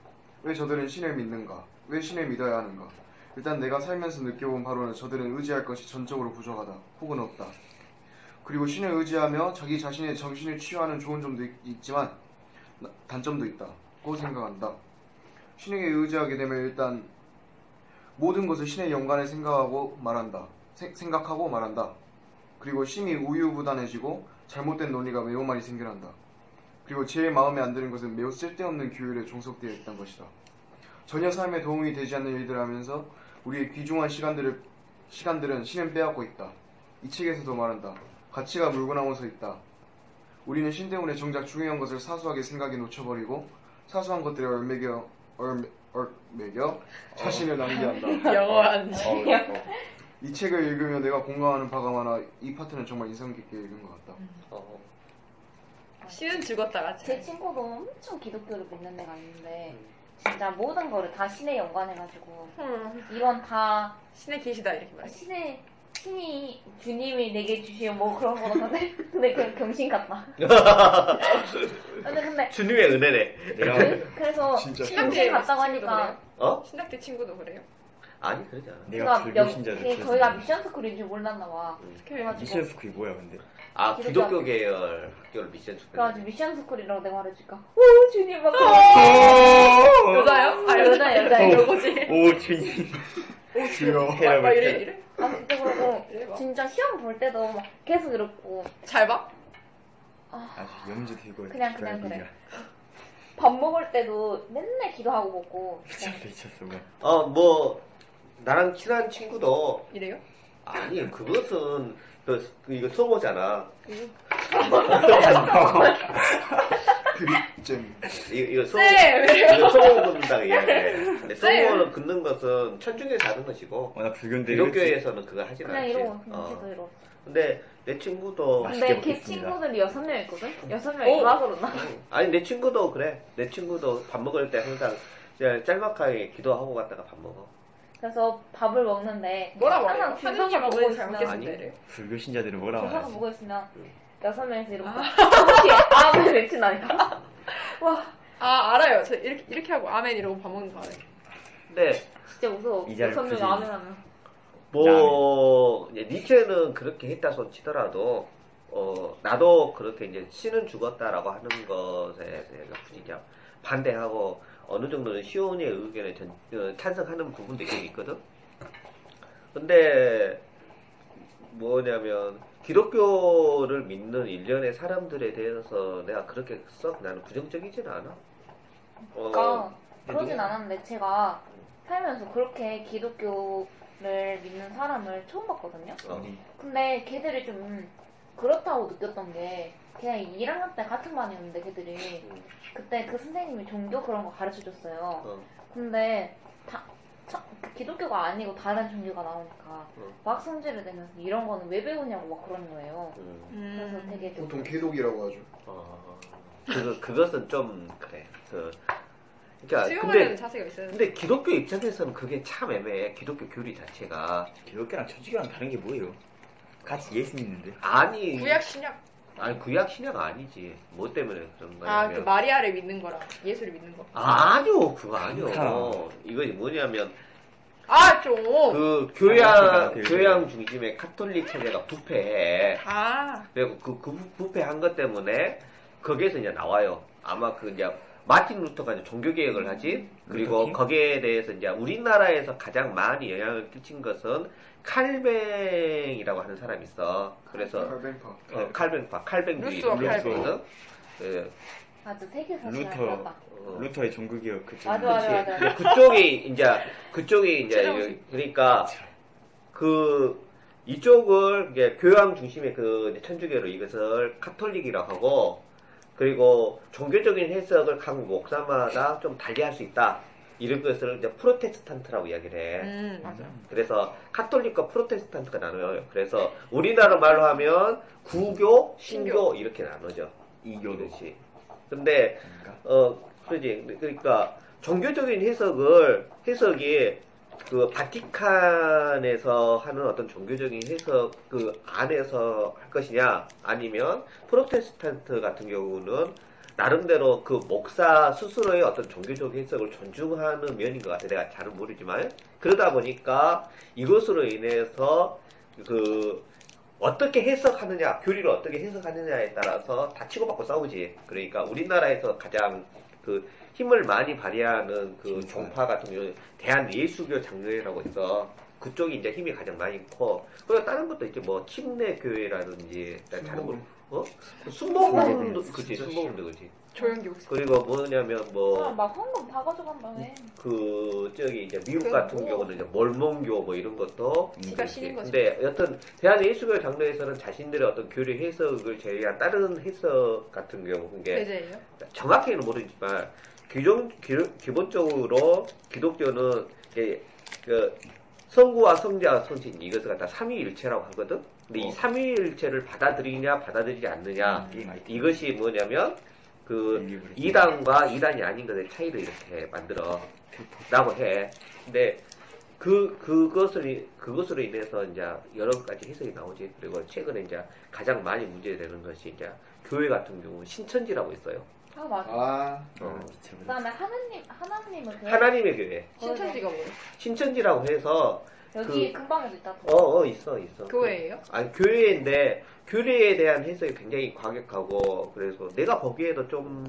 왜 저들은 신을 믿는가? 왜 신을 믿어야 하는가? 일단 내가 살면서 느껴본 바로는 저들은 의지할 것이 전적으로 부족하다. 혹은 없다. 그리고 신을 의지하며 자기 자신의 정신을 치유하는 좋은 점도 있, 있지만 나- 단점도 있다고 생각한다. 신에게 의지하게 되면 일단 모든 것을 신의 연관에 생각하고 말한다. 세- 생각하고 말한다. 그리고 심히 우유부단해지고 잘못된 논리가 매우 많이 생겨난다. 그리고 제일 마음에 안 드는 것은 매우 쓸데없는 규율에 종속되어 있다는 것이다. 전혀 삶에 도움이 되지 않는 일들을 하면서 우리의 귀중한 시간들을, 시간들은 신은 빼앗고 있다. 이 책에서도 말한다. 가치가 물고 나오서 있다. 우리는 신 때문에 정작 중요한 것을 사소하게 생각에 놓쳐버리고 사소한 것들에 얼매겨, 얼매, 얼매겨 자신을 낭비한다. 영어한 이 책을 읽으며 내가 공감하는 바가 많아 이 파트는 정말 인상 깊게 읽은 것 같다. 어, 씨는 죽었다 같이. 제 친구도 엄청 기독교를 믿는 애가 있는데 진짜 모든 거를 다 신에 연관해가지고 음, 이건 다 신의 계시다 이렇게 말해. 신의 신이 주님이 내게 주시오 뭐 그런 거같은데 근데 그냥 병신 같다. 근데 근데 주님의 은혜네. 내가 그, 그래서 진짜 병신 같다고 하니까 어? 신학대 친구도 그래요? 아니 그러지 않아. 내가 그가 불교 명- 신자들 그게 거기가 미션 스쿨인 줄 몰랐나 봐. 그래가지고 미션 스쿨이 뭐야 근데? 아 기독교 계열 학교를 미션 스쿨. 그래가지고 미션 스쿨이라고 내가 말해주니까 오 주님 막 그러고 여자요? 아 여자, 여자. 이거지. 오 주님 주여. 막, 막 이래 이래. 아 진짜 그러고 봐. 진짜 시험 볼 때도 막 계속 이렇고 잘 봐? 아주 염주 대고 그냥, 그냥 그래. 밥 먹을 때도 맨날 기도하고 먹고 그냥 미쳤어 미쳤어 뭐. 어 뭐 나랑 친한 친구도 이래요? 아니 그것은 그, 그 이거 소모잖아. 드립잼. 이, 이거 소모. 쌤! 이거 소모 긋는다고 이야기해. 소모는 긋는 것은 천중에서 하는 것이고 어나 불교인데 기독교에서는 그거 하진 그냥 않지. 이러고 그냥 어. 이러고 근데 내 친구도 근데 걔. 친구들이 여섯 명 있거든? 여섯 명이 어? 다 그러나? 아니 내 친구도 그래. 내 친구도 밥 먹을 때 항상 짤막하게 기도하고 갔다가 밥 먹어. 그래서 밥을 먹는데 뭐라 말해요? 항상 보고 어머니 잘 있으면? 불교 신자들은 뭐라 줄 서서 말하지? 보고 있으면 응. 여섯 명이서 이러고 아. 아무 외친다니까 아 알아요. 저 이렇게 이렇게 하고 아멘 이러고 밥 먹는 거 알아요. 근데 진짜 무서워 이 자리 여섯 명이 굳이- 아멘 하면 뭐 이제 니체는 그렇게 했다 손 치더라도 어 나도 그렇게 이제 신은 죽었다라고 하는 것에 대해서 이제 반대하고 어느 정도는 시온의 의견에 전- 어, 찬성하는 부분도 있긴 있거든. 근데 뭐냐면 기독교를 믿는 일련의 사람들에 대해서 내가 그렇게 썩 나는 부정적이진 않아. 어, 그러니까 그러진 누구- 않았는데 제가 살면서 그렇게 기독교를 믿는 사람을 처음 봤거든요 어. 근데 걔들이 좀 그렇다고 느꼈던 게 그냥 1학년 때 같은 반이었는데 걔들이 음, 그때 그 선생님이 종교 그런 거 가르쳐 줬어요 어. 근데 다 차- 기독교가 아니고 다른 종교가 나오니까 어. 막 성질을 내면서 이런 거는 왜 배우냐고 막 그러는 거예요. 음. 그래서 되게 좀 보통 개독이라고 하죠. 어, 그, 그것은 좀, 그래. 그, 그러니까, 수용하는 근데, 자세가 있어요. 근데 기독교 입장에서는 그게 참 애매해. 기독교 교리 자체가. 기독교랑 천주교랑 다른 게 뭐예요? 같이 예수 믿는데. 아니, 구약 신약. 아니, 구약 신약 아니지. 뭐 때문에 그런 거냐면. 아그 마리아를 믿는 거랑 예수를 믿는 거. 아니요, 그거 아니요. 참. 이거 뭐냐면, 아 좀. 그, 아, 교양. 교양 중심의 카톨릭 체제가 부패해. 아 그리고 그, 그 부패한 것 때문에, 거기에서 이제 나와요. 아마 그, 이제, 마틴 루터가 이제 종교 개혁을 하지. 그리고 루터킹? 거기에 대해서 이제 우리나라에서 가장 많이 영향을 끼친 것은 칼뱅이라고 하는 사람이 있어. 그래서 칼뱅파. 어, 칼뱅파, 칼뱅주의 루터와 칼뱅. 있거든. 그, 아주 세계 루터. 어, 루터의 종교개혁 그쪽. 맞아, 맞아. 맞아. 그쪽이 이제 그쪽이 이제. 그러니까 그 이쪽을 이제 교황 중심의 그 천주교로 이것을 카톨릭이라고 하고 그리고 종교적인 해석을 각 목사마다 좀 달리 할 수 있다. 이런 것을 이제 프로테스탄트라고 이야기를 해. 음 맞아. 그래서 카톨릭과 프로테스탄트가 나눠요. 그래서 우리나라 말로 하면 구교, 신교 이렇게 나눠져. 그렇지. 근데? 어, 그러지. 그러니까 종교적인 해석을 해석이 그 바티칸에서 하는 어떤 종교적인 해석 그 안에서 할 것이냐 아니면 프로테스탄트 같은 경우는 나름대로 그 목사 스스로의 어떤 종교적 해석을 존중하는 면인 것 같아. 내가 잘은 모르지만 그러다 보니까 이것으로 인해서 그 어떻게 해석하느냐, 교리를 어떻게 해석하느냐에 따라서 다 치고받고 싸우지. 그러니까 우리나라에서 가장 그 힘을 많이 발휘하는 그 진짜. 종파 같은 경우는 대한 예수교 장로회라고 있어. 그쪽이 이제 힘이 가장 많이 커. 그리고 다른 것도 있지 뭐 침례 교회라든지 다른 거 어? 순복음도 그지 순복음도 그지. 조용기 혹시. 그리고 뭐냐면 아, 뭐막 헌금 다 가져간다며. 그 저기 이제 미국 그 같은 뭐. 경우는 이제 몰몬교 뭐 이런 것도 지가. 신인 거지. 근데 여튼 대한 예수교 장로에서는 자신들의 어떤 교리 해석을 제외한 다른 해석 같은 경우 이게 배제예요? 정확히는 모르지만 기존 기, 기본적으로 기독교는 이게 그 성부와 성자와 성신 이것을 갖다 삼위일체라고 하거든. 근데 이 어. 삼위일체를 받아들이냐 받아들이지 않느냐 많이 이것이 뭐냐면 그 일리브레. 이단과 이단이 아닌 것의 차이를 이렇게 만들어 라고 해. 근데 그 그것을 그것으로 인해서 이제 여러 가지 해석이 나오지. 그리고 최근에 이제 가장 많이 문제되는 것이 이제 교회 같은 경우 신천지라고 있어요. 아 맞아. 아, 어. 그다음에 하나님 하나님은 그 하나님의 교회. 신천지가 뭐예요? 신천지라고 해서 여기 그- 근방에도 있다. 어, 어 있어 있어. 교회예요? 아니 교회인데 교회에 대한 해석이 굉장히 과격하고 그래서 내가 보기에도 좀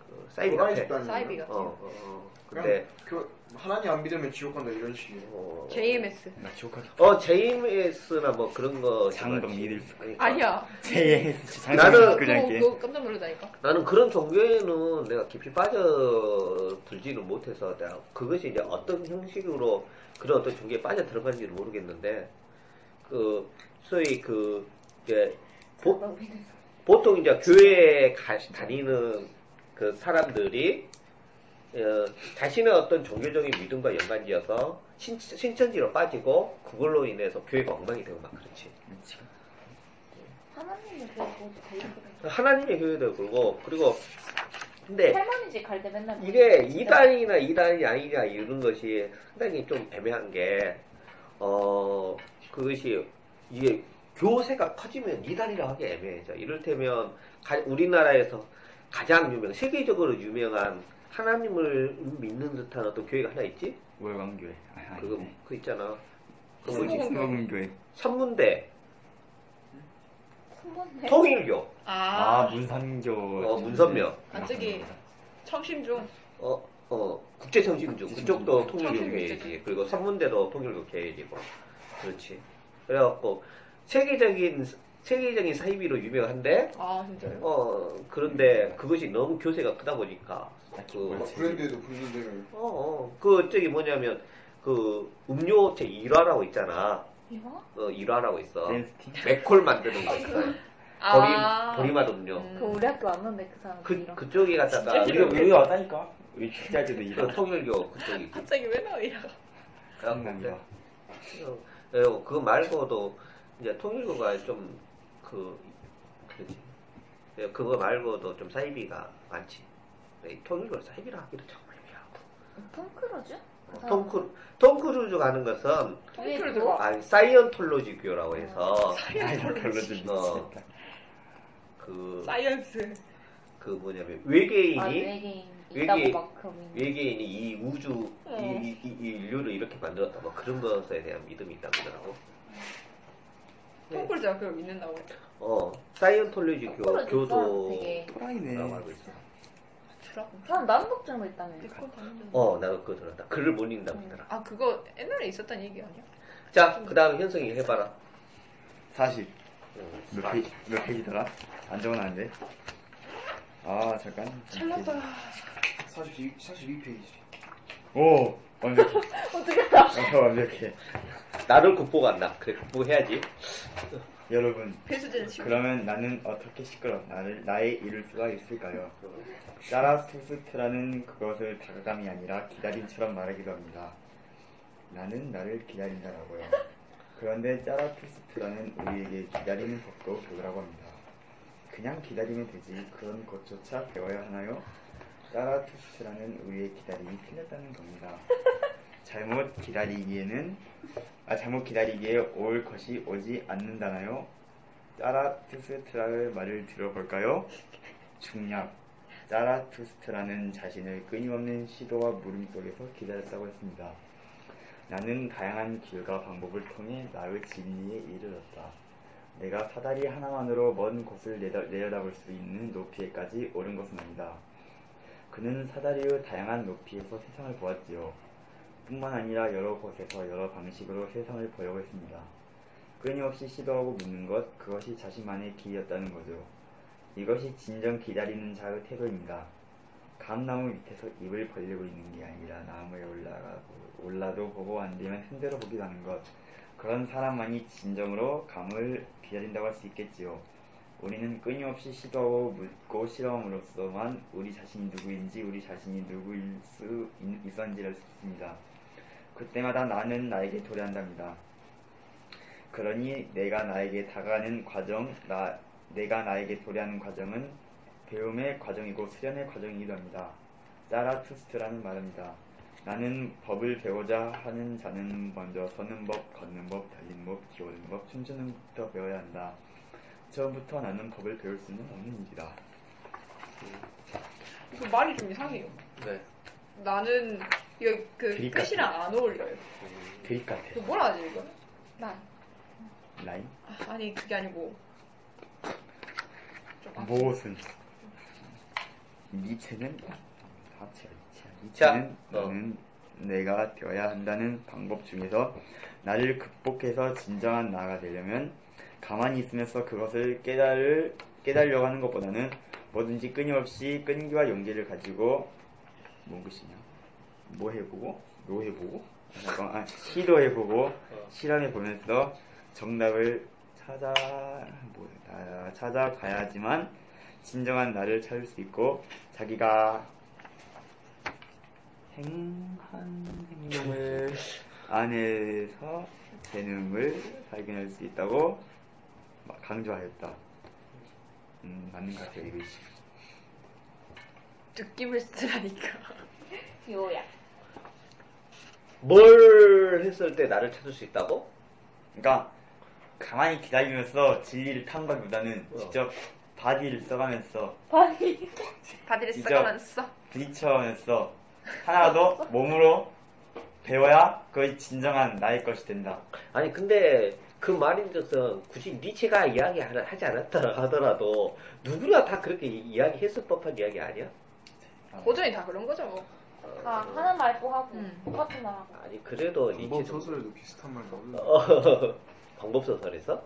그, 사이비 같아. 사이비 어, 같아요. 어, 어. 근데 그 하나님 안 믿으면 지옥 간다 이런 식이에요. 어, JMS. 나 지옥 가자. 어 JMS나 뭐 그런 거 장동 정말 믿을 지- 수- 그러니까 아니야. 제 나는 그냥 이렇게. 그거 깜짝 놀라다니까. 나는 그런 종교에는 내가 깊이 빠져들지는 못해서 내가 그것이 이제 어떤 형식으로 그런 어떤 종교에 빠져 들어간지는 모르겠는데 그 소위 그 이제 보, 보통 이제 교회에 가- 다니는 그 사람들이 어, 자신의 어떤 종교적인 믿음과 연관지어서 신, 신천지로 빠지고 그걸로 인해서 교회가 엉망이 되고 막 그렇지. 그 되게 그래. 하나님의 교회도 그러고 그리고 근데 할머니 집 갈 때 맨날 이게 이단이나 이단이 아니냐 이런 것이 상당히 좀 애매한 게, 어, 그것이, 이게 교세가 커지면 이단이라고 하기 애매해져. 이를테면, 가- 우리나라에서 가장 유명, 세계적으로 유명한 하나님을 믿는 듯한 어떤 교회가 하나 있지? 월광교회. 아, 아니, 그거, 네. 그 있잖아. 그 뭐지? 순복음교회. 삼문대, 통일교, 아, 아, 문선교. 어, 문선명. 아, 저기 청심 중. 어, 어, 국제청신주. 그쪽도 국제청신주. 통일교 교회지. 그리고 선문대도 통일교 교회지고. 그렇지. 그래갖고, 세계적인, 세계적인 사이비로 유명한데, 아, 진짜요? 어, 그런데 그것이 너무 교세가 크다 보니까, 딱히 그, 브랜드에도 붙는데 어, 어, 그, 저기 뭐냐면, 그, 음료 제 1화라고 있잖아. 이거? 어, 1화라고 있어. 댄스팀? 맥콜 만드는 거 있어요. 아, 보리, 보리맛 음료. 음. 그 우리 학교 왔는데 그 사람 그. 그쪽에 갖다가, 진짜 우리 싫어. 우리 왔다니까. 우리 기자들도 그 이런. 통일교 그쪽이지. 갑자기 왜 나와, 이거? 생각납니다. 예, 그거 말고도 이제 통일교가 좀그 그지. 예, 그거 말고도 좀 사이비가 많지. 예, 통일교 사이비라 하기도 정말 미하고. 톰 크루즈? 그 사람. 톰크루 톰 크루즈 가는 것은 통크루즈가 아니 사이언톨로지교라고 해서 좀 어. 그, science. 그 뭐냐면 외계인이 아 외계인 있는. 외계인이 이 우주 어. 이, 이- 이- 이 인류를 이렇게 만들었다 뭐 그런 것에 대한 믿음이 있다고 하더라고. 톰 크루즈가 그걸 믿는다고. 어 사이언톨로지 교, 교도라고 되게. 또라이네. 알고 있어. 사람 난독증도 있다며. 그거 봤는데. 어, 나도 그거 들었다. 글을 못 읽는다고 하더라. 아, 그거 옛날에 있었던 얘기 아니야? 자, 그 다음에 현성이 해봐라. 40. 응. 몇 페이지, 몇 페이지더라? 안 적어놨는데. 아, 잠깐. 잘났다. 42, 42페이지. 오! 완벽해. 어떻게 알아? 어, 완벽해. 나를 극복한다. 그래, 극복해야지. 여러분, 배수진. 그러면 나는 어떻게 시끄러 나를 나의 이룰 수가 있을까요? 짜라투스트라는 그것을 다가감이 아니라 기다림처럼 말하기도 합니다. 나는 나를 기다린다라고요. 그런데 짜라 투스트라는 우리에게 기다리는 법도 배우라고 합니다. 그냥 기다리면 되지 그런 것조차 배워야 하나요? 짜라 투스트라는 우리의 기다림이 틀렸다는 겁니다. 잘못 기다리기에는 아 잘못 기다리기에 올 것이 오지 않는다나요? 짜라투스트라의 말을 들어볼까요? 중략 짜라투스트라는 자신을 끊임없는 시도와 물음 속에서 기다렸다고 했습니다. 나는 다양한 길과 방법을 통해 나의 진리에 이르렀다. 내가 사다리 하나만으로 먼 곳을 내다, 내려다 볼 수 있는 높이에까지 오른 것은 아니다. 그는 사다리의 다양한 높이에서 세상을 보았지요. 뿐만 아니라 여러 곳에서 여러 방식으로 세상을 보려고 했습니다. 끊임없이 시도하고 묻는 것, 그것이 자신만의 길이었다는 거죠. 이것이 진정 기다리는 자의 태도입니다. 감나무 밑에서 입을 벌리고 있는 게 아니라 나무에 올라가고 올라도 보고 안 되면 흔들어 보기도 하는 것. 그런 사람만이 진정으로 감을 기다린다고 할 수 있겠지요. 우리는 끊임없이 시도하고 묻고 실험으로서만 우리 자신이 누구인지 우리 자신이 누구일 수 있- 있었는지를 알 수 있습니다. 그때마다 나는 나에게 도래한답니다. 그러니 내가 나에게 다가가는 과정, 나, 내가 나에게 도래하는 과정은 배움의 과정이고 수련의 과정이기도 합니다. 자라투스트라는 말입니다. 나는 법을 배우자 하는 자는 먼저 서는 법, 걷는 법, 달리는 법, 기어오는 법, 춤추는 법부터 배워야 한다. 처음부터 나는 법을 배울 수는 없는 일이다. 그 말이 좀 이상해요. 네. 나는 이거 그 그립 끝이랑 안 어울려요. 드립 같아. 그 뭐라 하지 이거? 나. 라인? 아, 아니 그게 아니고 좀 아- 무엇은? 니체는 합체야, 니체. 자, 니체는 어. 너는 내가 되어야 한다는 방법 중에서 나를 극복해서 진정한 나가 되려면 가만히 있으면서 그것을 깨달을 깨달으려고 하는 것보다는 뭐든지 끊임없이 끈기와 용기를 가지고 뭔 뜻이냐? 뭐 해보고, 뭐 해보고, 잠깐, 아, 시도해보고, 실험해보면서 정답을 찾아, 뭐, 아, 찾아가야지만 진정한 나를 찾을 수 있고, 자기가 행한 행동을 안에서 재능을 발견할 수 있다고 막 강조하였다. 음, 맞는 것 같아요, 이것이. 느낌을 쓰라니까. 요약. 뭘 했을 때 나를 찾을 수 있다고? 그러니까 가만히 기다리면서 진리를 탐구하기보다는 어. 직접 body를 써가면서 body. body를 진짜. 써가면서 부딪혀면서 하나라도 몸으로 배워야 그것이 진정한 나의 것이 된다. 아니 근데 그 말인 것은 굳이 니체가 이야기하지 않았다 하더라도 누구나 다 그렇게 이- 이야기했을 법한 이야기 아니야? 고전이 다 그런 거죠. 뭐. 다 하는 말도 하고 음. 똑같은 말 하고. 아니 그래도 방법 니체도 소설에도 비슷한 말 나오는데 어, 방법 소설에서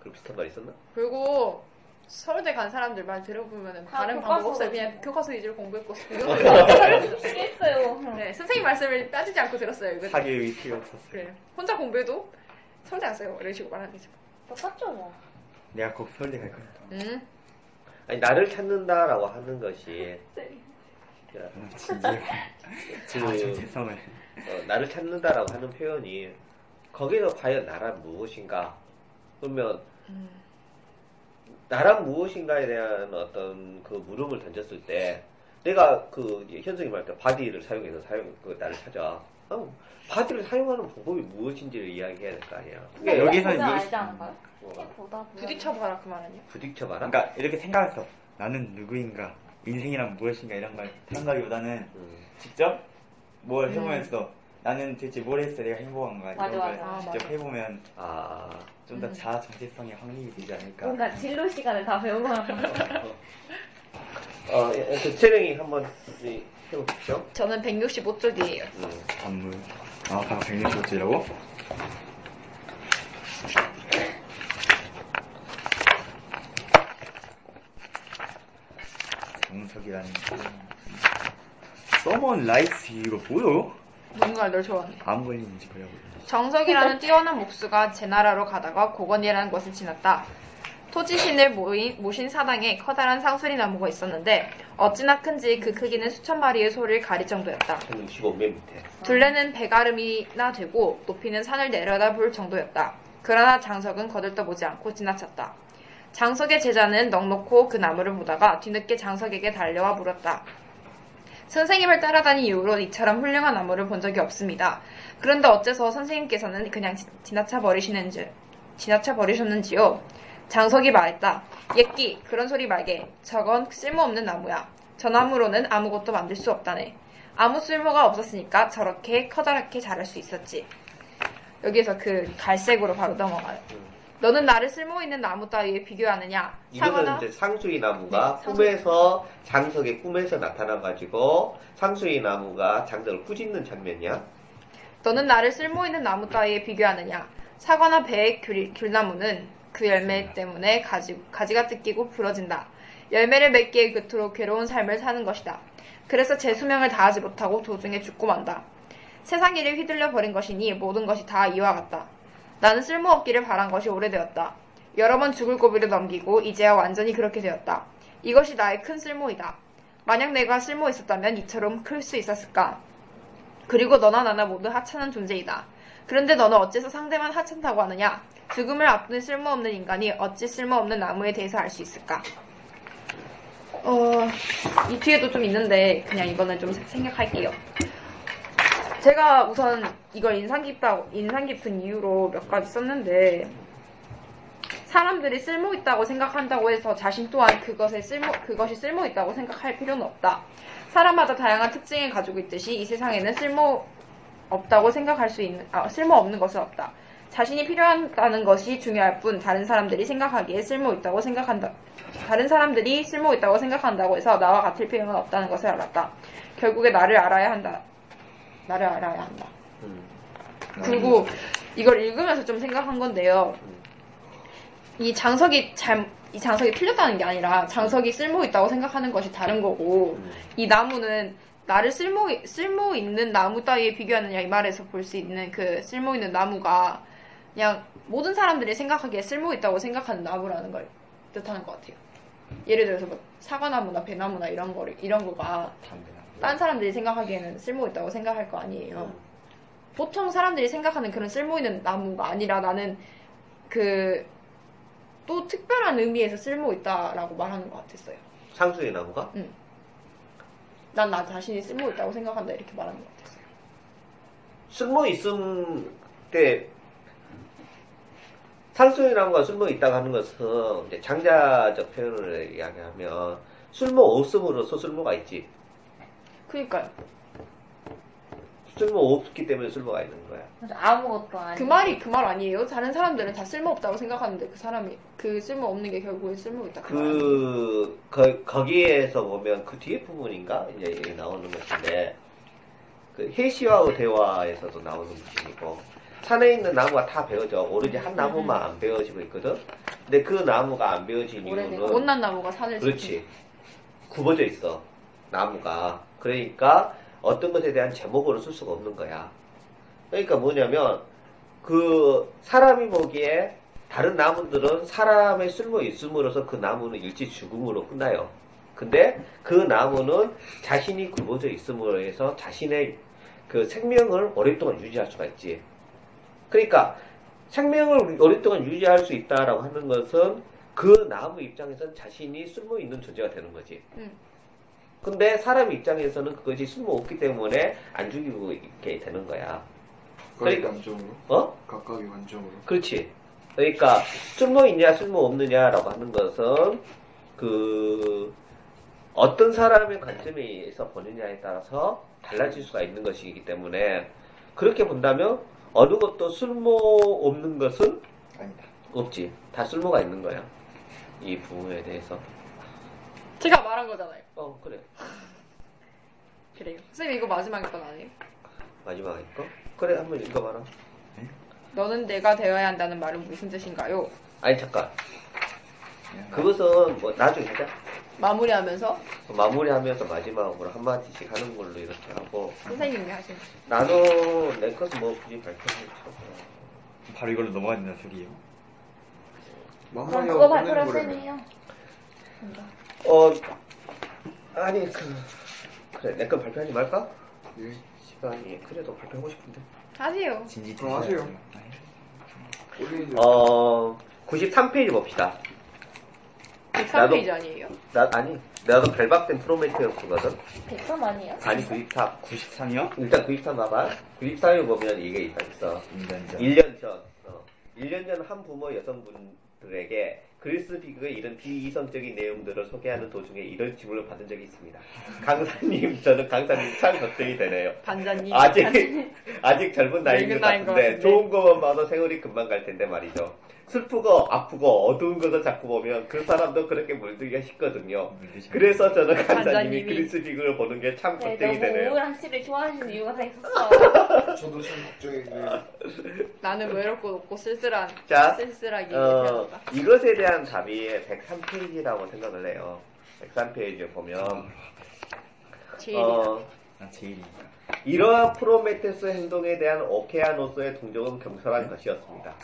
그런 비슷한 말 있었나? 그리고 서울대 간 사람들 말 들어보면 다 다른 교과서 방법 없어요. 같은 그냥 거. 교과서 위주로 공부했고. 실했어요. 네, 선생님 말씀을 따지지 않고 들었어요. 이거. 사교육이 필요 없었어요. 그래. 혼자 공부해도 서울대 갔어요. 이런 식으로 말하는 거죠. 똑같죠 뭐. 내가 꼭 서울대 갈 거야. 음. 아니 나를 찾는다라고 하는 것이 야, 아, 진지해. 그- 자존 죄송해. 어, 나를 찾는다라고 하는 표현이 거기서 과연 나란 무엇인가? 그러면 음. 나란 무엇인가에 대한 어떤 그 물음을 던졌을 때 내가 그 현석이 말할 때 body를 사용해서 사용 그 나를 찾아. 어, body를 사용하는 방법이 무엇인지를 이야기해야 될 거 아니야. 그러니까 여기서는 알지? 뭐, 보다 부딪혀봐라 그말 아니야? 부딪혀봐라. 그러니까 이렇게 생각해서 나는 누구인가, 인생이란 무엇인가 이런 걸 생각하기보다는 음. 직접 뭘 해보면서 나는 대체 뭘 했어 내가 행복한가 맞아, 이런 걸 맞아. 아, 직접 맞아. 해보면 아, 좀더 음. 자아 정체성이 확립이 되지 않을까. 뭔가 진로 시간을 다 배우고 나서 어, 예, 그 채령이 한번 이, 해보십시오. 저는 165쪽이에요. 음. 단물. 아, 다 160도지라고? 정석이라는 서먼 라이트 이거 뭐요? 뭔가 널 좋아하네. 안 보이는지 보려고 정석이라는 뛰어난 목수가 제나라로 가다가 고건이라는 것을 지났다. 토지신을 모인, 모신 사당에 커다란 상수리 나무가 있었는데 어찌나 큰지 그 크기는 수천 마리의 소를 가릴 정도였다. 165맨 밑에. 둘레는 배가름이나 되고 높이는 산을 내려다 볼 정도였다. 그러나 장석은 거들떠보지 않고 지나쳤다. 장석의 제자는 넉넉고 그 나무를 보다가 뒤늦게 장석에게 달려와 물었다. 선생님을 따라다닌 이후로 이처럼 훌륭한 나무를 본 적이 없습니다. 그런데 어째서 선생님께서는 그냥 지- 지나쳐 버리시는지, 지나쳐 버리셨는지요? 장석이 말했다. 예끼, 그런 소리 말게. 저건 쓸모없는 나무야. 저 나무로는 아무것도 만들 수 없다네. 아무 쓸모가 없었으니까 저렇게 커다랗게 자랄 수 있었지. 여기에서 그 갈색으로 바로 넘어가요. 너는 나를 쓸모 있는 나무 따위에 비교하느냐? 이거는 이제 상수이 나무가 네, 꿈에서 장석의 꿈에서 나타나 가지고 상수이 나무가 장석을 꾸짖는 장면이야. 너는 나를 쓸모 있는 나무 따위에 비교하느냐? 사과나 배, 귤, 귤나무는 그 열매 때문에 가지, 가지가 뜯기고 부러진다. 열매를 맺기에 그토록 괴로운 삶을 사는 것이다. 그래서 제 수명을 다하지 못하고 도중에 죽고 만다. 세상 일에 휘둘려 버린 것이니 모든 것이 다 이와 같다. 나는 쓸모없기를 바란 것이 오래되었다. 여러 번 죽을 고비를 넘기고 이제야 완전히 그렇게 되었다. 이것이 나의 큰 쓸모이다. 만약 내가 쓸모 있었다면 이처럼 클 수 있었을까? 그리고 너나 나나 모두 하찮은 존재이다. 그런데 너는 어째서 상대만 하찮다고 하느냐? 죽음을 앞둔 쓸모없는 인간이 어찌 쓸모없는 나무에 대해서 알 수 있을까? 어, 이 뒤에도 좀 있는데 그냥 이거는 좀 생각할게요. 제가 우선 이걸 인상 깊다고 인상 깊은 이유로 몇 가지 썼는데 사람들이 쓸모 있다고 생각한다고 해서 자신 또한 그것에 쓸모 그것이 쓸모 있다고 생각할 필요는 없다. 사람마다 다양한 특징을 가지고 있듯이 이 세상에는 쓸모 없다고 생각할 수 있는 아, 쓸모 없는 것은 없다. 자신이 필요하다는 것이 중요할 뿐 다른 사람들이 생각하기에 쓸모 있다고 생각한다. 다른 사람들이 쓸모 있다고 생각한다고 해서 나와 같을 필요는 없다는 것을 알았다. 결국에 나를 알아야 한다. 나를 알아야 한다. 음. 그리고 이걸 읽으면서 좀 생각한 건데요. 이 장석이 잘, 이 장석이 틀렸다는 게 아니라 장석이 쓸모 있다고 생각하는 것이 다른 거고, 음. 이 나무는 나를 쓸모, 쓸모 있는 나무 따위에 비교하느냐 이 말에서 볼 수 있는 그 쓸모 있는 나무가 그냥 모든 사람들이 생각하기에 쓸모 있다고 생각하는 나무라는 걸 뜻하는 것 같아요. 예를 들어서 뭐 사과나무나 배나무나 이런 거를, 이런 거가 담배나. 딴 사람들이 생각하기에는 쓸모 있다고 생각할 거 아니에요. 음. 보통 사람들이 생각하는 그런 쓸모 있는 나무가 아니라 나는 그 또 특별한 의미에서 쓸모 있다라고 말하는 것 같았어요. 상수이 나무가 난나 자신이 쓸모 있다고 생각한다 이렇게 말하는 것 같았어요. 쓸모 있음 때 상수이 나무가 쓸모 있다고 하는 것은 이제 장자적 표현을 이야기하면 쓸모 없음으로써 쓸모가 있지. 그니까요. 쓸모 없기 때문에 쓸모가 있는 거야. 아무것도 아니. 그 말이 그 말 아니에요? 다른 사람들은 다 쓸모 없다고 생각하는데 그 사람이 그 쓸모 없는 게 결국에 쓸모 있다. 그, 말 아니에요? 그, 거, 거기에서 보면 그 뒤에 부분인가? 이제 나오는 것인데, 그 해시와의 대화에서도 나오는 부분이고, 산에 있는 나무가 다 베어져. 오로지 한 나무만 안 베어지고 있거든? 근데 그 나무가 안 베어진 이유는, 못난 나무가 산을 그렇지. 굽어져 있어. 나무가. 그러니까 어떤 것에 대한 제목으로 쓸 수가 없는 거야. 그러니까 뭐냐면 그 사람이 보기에 다른 나무들은 사람의 쓸모 있음으로써 그 나무는 일찍 죽음으로 끝나요. 근데 그 나무는 자신이 굽어져 있음으로 해서 자신의 그 생명을 오랫동안 유지할 수가 있지. 그러니까 생명을 오랫동안 유지할 수 있다라고 하는 것은 그 나무 입장에서는 자신이 쓸모 있는 존재가 되는 거지. 음. 근데 사람 입장에서는 그것이 쓸모 없기 때문에 안 죽이고 있게 되는 거야. 각각의 그러니까- 관점으로. 어? 각각의 관점으로. 그렇지. 그러니까 쓸모 있냐 쓸모 없느냐라고 하는 것은 그 어떤 사람의 관점에서 보느냐에 따라서 달라질 수가 있는 것이기 때문에 그렇게 본다면 어느 것도 쓸모 없는 것은 아니다. 없지. 다 쓸모가 있는 거야. 이 부분에 대해서. 제가 말한 거잖아요. 어 그래. 그래요. 선생님 이거 마지막에 건 아니에요? 마지막에 거? 그래 한번 읽어봐라. 너는 내가 되어야 한다는 말은 무슨 뜻인가요? 아니 잠깐. 그것은 뭐 나중에 하자. 마무리하면서 마무리하면서 마지막으로 한마디씩 하는 걸로 이렇게 하고 선생님이 하시는 나도 내 것은 뭐 굳이 발표하지 바로 이걸로 넘어가야 된다는 소리예요. 그럼 만만히 그거 발표를. 쌤이에요. 어 아니 그 그래 내 건 발표하지 말까? 예. 시간이 그래도 발표하고 싶은데 하세요. 진지 그럼 하세요. 우리 이제 어 93페이지 봅시다 103페이지 아니에요? 나 아니 나도 결박된 프로메테우스거든 100점 아니에요? 아니 93 93이요? 일단 93 봐봐 93에 보면 이게 있다 있어 인간전. 1년 전, 어, 1년 전 한 부모 여성분들에게 그리스비그의 이런 비이성적인 내용들을 소개하는 도중에 이런 질문을 받은 적이 있습니다. 강사님, 저는 강사님 참 걱정이 되네요. 반장님. 아직, 아직 젊은 나이인 것 같은데, 같은데. 좋은 것만 봐도 세월이 금방 갈 텐데 말이죠. 슬프고 아프고 어두운 것을 자꾸 보면 그 사람도 그렇게 물들기가 쉽거든요. 그래서 저는 간사님이 간사님이. 그리스빅을 보는 게참 네, 걱정이 너무 되네요. 우울한 씨를 좋아하시는 이유가 다 있었어. 저도 참 걱정이고요. 나는 외롭고 높고 쓸쓸한 자, 쓸쓸하게 어. 이것에 대한 답이 103페이지라고 생각을 해요. 103페이지에 보면 제일이다. 어, 아 제일이니까 이러한 프로메테우스 행동에 대한 오케아노스의 동정은 경솔한 것이었습니다.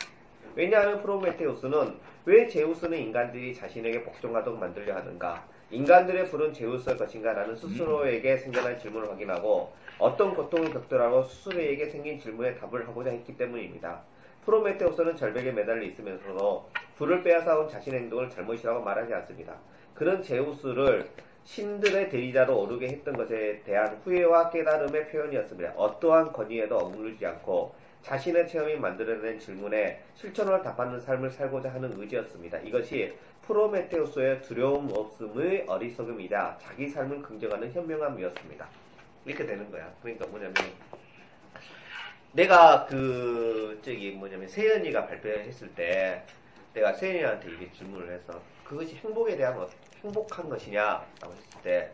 왜냐하면 프로메테우스는 왜 제우스는 인간들이 자신에게 복종하도록 만들려 하는가? 인간들의 불은 제우스의 것인가라는 스스로에게 생겨난 질문을 확인하고 어떤 고통을 겪더라도 스스로에게 생긴 질문에 답을 하고자 했기 때문입니다. 프로메테우스는 절벽에 매달려 있으면서도 불을 빼앗아온 자신의 행동을 잘못이라고 말하지 않습니다. 그는 제우스를 신들의 대리자로 오르게 했던 것에 대한 후회와 깨달음의 표현이었습니다. 어떠한 권위에도 억누르지 않고 자신의 체험이 만들어낸 질문에 실천으로 답하는 삶을 살고자 하는 의지였습니다. 이것이 프로메테우스의 두려움 없음의 어리석음이자 자기 삶을 긍정하는 현명함이었습니다. 이렇게 되는 거야. 그러니까 뭐냐면 내가 그 저기 뭐냐면 세연이가 발표했을 때 내가 세연이한테 이게 질문을 해서 그것이 행복에 대한 어- 행복한 것이냐라고 했을 때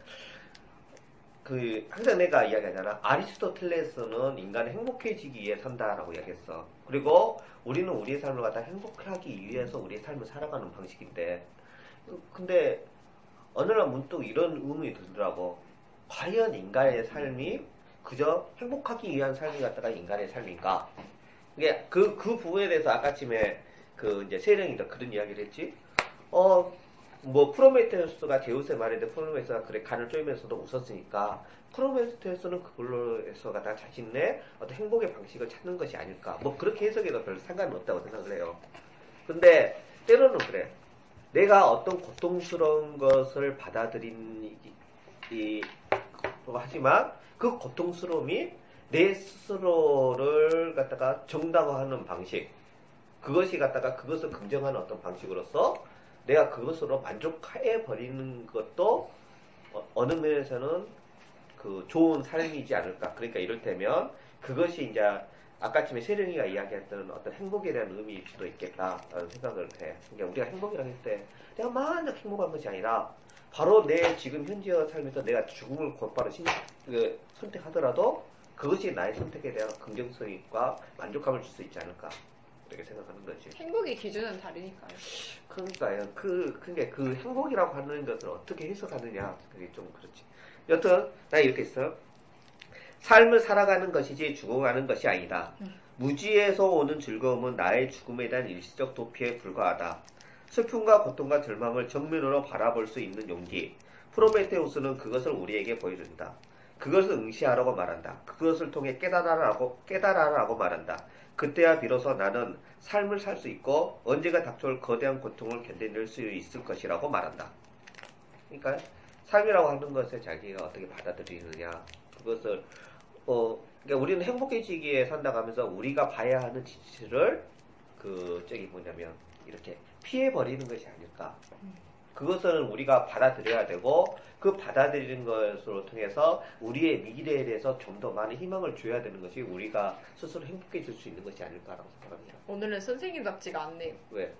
그 항상 내가 이야기하잖아. 아리스토텔레스는 인간이 행복해지기 위해 산다라고 이야기했어. 그리고 우리는 우리의 삶을 갖다 행복하기 위해서 우리의 삶을 살아가는 방식인데 근데 어느 날 문득 이런 의문이 들더라고. 과연 인간의 삶이 그저 행복하기 위한 삶이 갖다가 인간의 삶인가? 이게 그, 그 부분에 대해서 아까쯤에 그 이제 세령이가 그런 이야기를 했지. 어 뭐 프로메테우스가 제우스의 말인데 프로메테우스가 그래 간을 쪼이면서도 웃었으니까 프로메테우스는 그걸로 해서가 다 자신의 어떤 행복의 방식을 찾는 것이 아닐까. 뭐 그렇게 해석해도 별 상관은 없다고 생각을 해요. 근데 때로는 그래. 내가 어떤 고통스러운 것을 받아들인 이, 하지만 그 고통스러움이 내 스스로를 갖다가 정당화하는 방식 그것이 갖다가 그것을 긍정하는 어떤 방식으로서 내가 그것으로 만족해 버리는 것도 어, 느 면에서는 그 좋은 삶이지 않을까. 그러니까 이를테면 그것이 이제 아까쯤에 세령이가 이야기했던 어떤 행복에 대한 의미일 수도 있겠다라는 생각을 해. 그러니까 우리가 행복이라고 할 때 내가 만약 행복한 것이 아니라 바로 내 지금 현재 삶에서 내가 죽음을 곧바로 신, 그, 선택하더라도 그것이 나의 선택에 대한 긍정성과 만족감을 줄 수 있지 않을까. 이렇게 생각하는 거지. 행복의 기준은 다르니까요. 그러니까요. 그, 그게 그 행복이라고 하는 것을 어떻게 해석하느냐. 그게 좀 그렇지. 여튼, 나 이렇게 했어. 삶을 살아가는 것이지 죽어가는 것이 아니다. 무지에서 오는 즐거움은 나의 죽음에 대한 일시적 도피에 불과하다. 슬픔과 고통과 절망을 정면으로 바라볼 수 있는 용기. 프로메테우스는 그것을 우리에게 보여준다. 그것을 응시하라고 말한다. 그것을 통해 깨달아라고, 깨달아라고 말한다. 그때야 비로소 나는 삶을 살 수 있고 언제가 닥쳐올 거대한 고통을 견뎌낼 수 있을 것이라고 말한다. 그러니까 삶이라고 하는 것을 자기가 어떻게 받아들이느냐 그것을 어 그러니까 우리는 행복해지기에 산다고 하면서 우리가 봐야 하는 지치를 그 저기 뭐냐면 이렇게 피해 버리는 것이 아닐까. 그것은 우리가 받아들여야 되고 그 받아들이는 것으로 통해서 우리의 미래에 대해서 좀 더 많은 희망을 줘야 되는 것이 우리가 스스로 행복해질 수 있는 것이 아닐까라고 생각합니다. 오늘은 선생님답지가 않네요. 왜?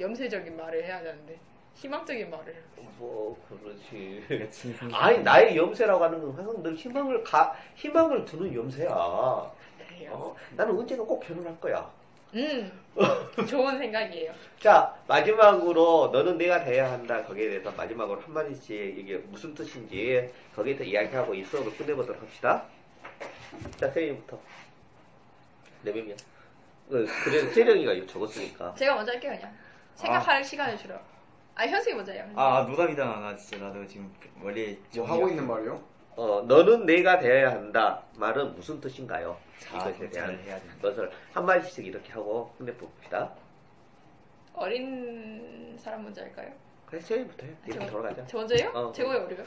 염세적인 말을 해야 되는데 희망적인 말을. 뭐 그렇지. 그렇지 아니 나의 염세라고 하는 건 항상 늘 희망을 가 희망을 두는 염세야. 그래요. 어? 나는 언젠가 꼭 결혼할 거야. 음, 좋은 생각이에요. 자 마지막으로 너는 내가 돼야 한다 거기에 대해서 마지막으로 한 마디씩 이게 무슨 뜻인지 거기에 서 이야기하고 이 수업을 끝내보도록 합시다. 자 세인부터 내면이야. 어, 그래 세령이가 이거 적었으니까. 제가 먼저 할게요, 그냥. 생각할 시간을 주러. 아, 현승이 먼저 해요. 아 노답이다 나 진짜 나도 지금 원래 뭐 하고 있는 말이요? 어 너는 내가 돼야 한다 말은 무슨 뜻인가요? 자아 이것에 대한 성찰을 해야 된다 것을 한 마디씩 이렇게 하고 끝내봅시다. 어린 사람 먼저 할까요? 그래 세인부터 해. 이렇게 저- 돌아가자. 저 먼저요? 어. 제고의 어리가.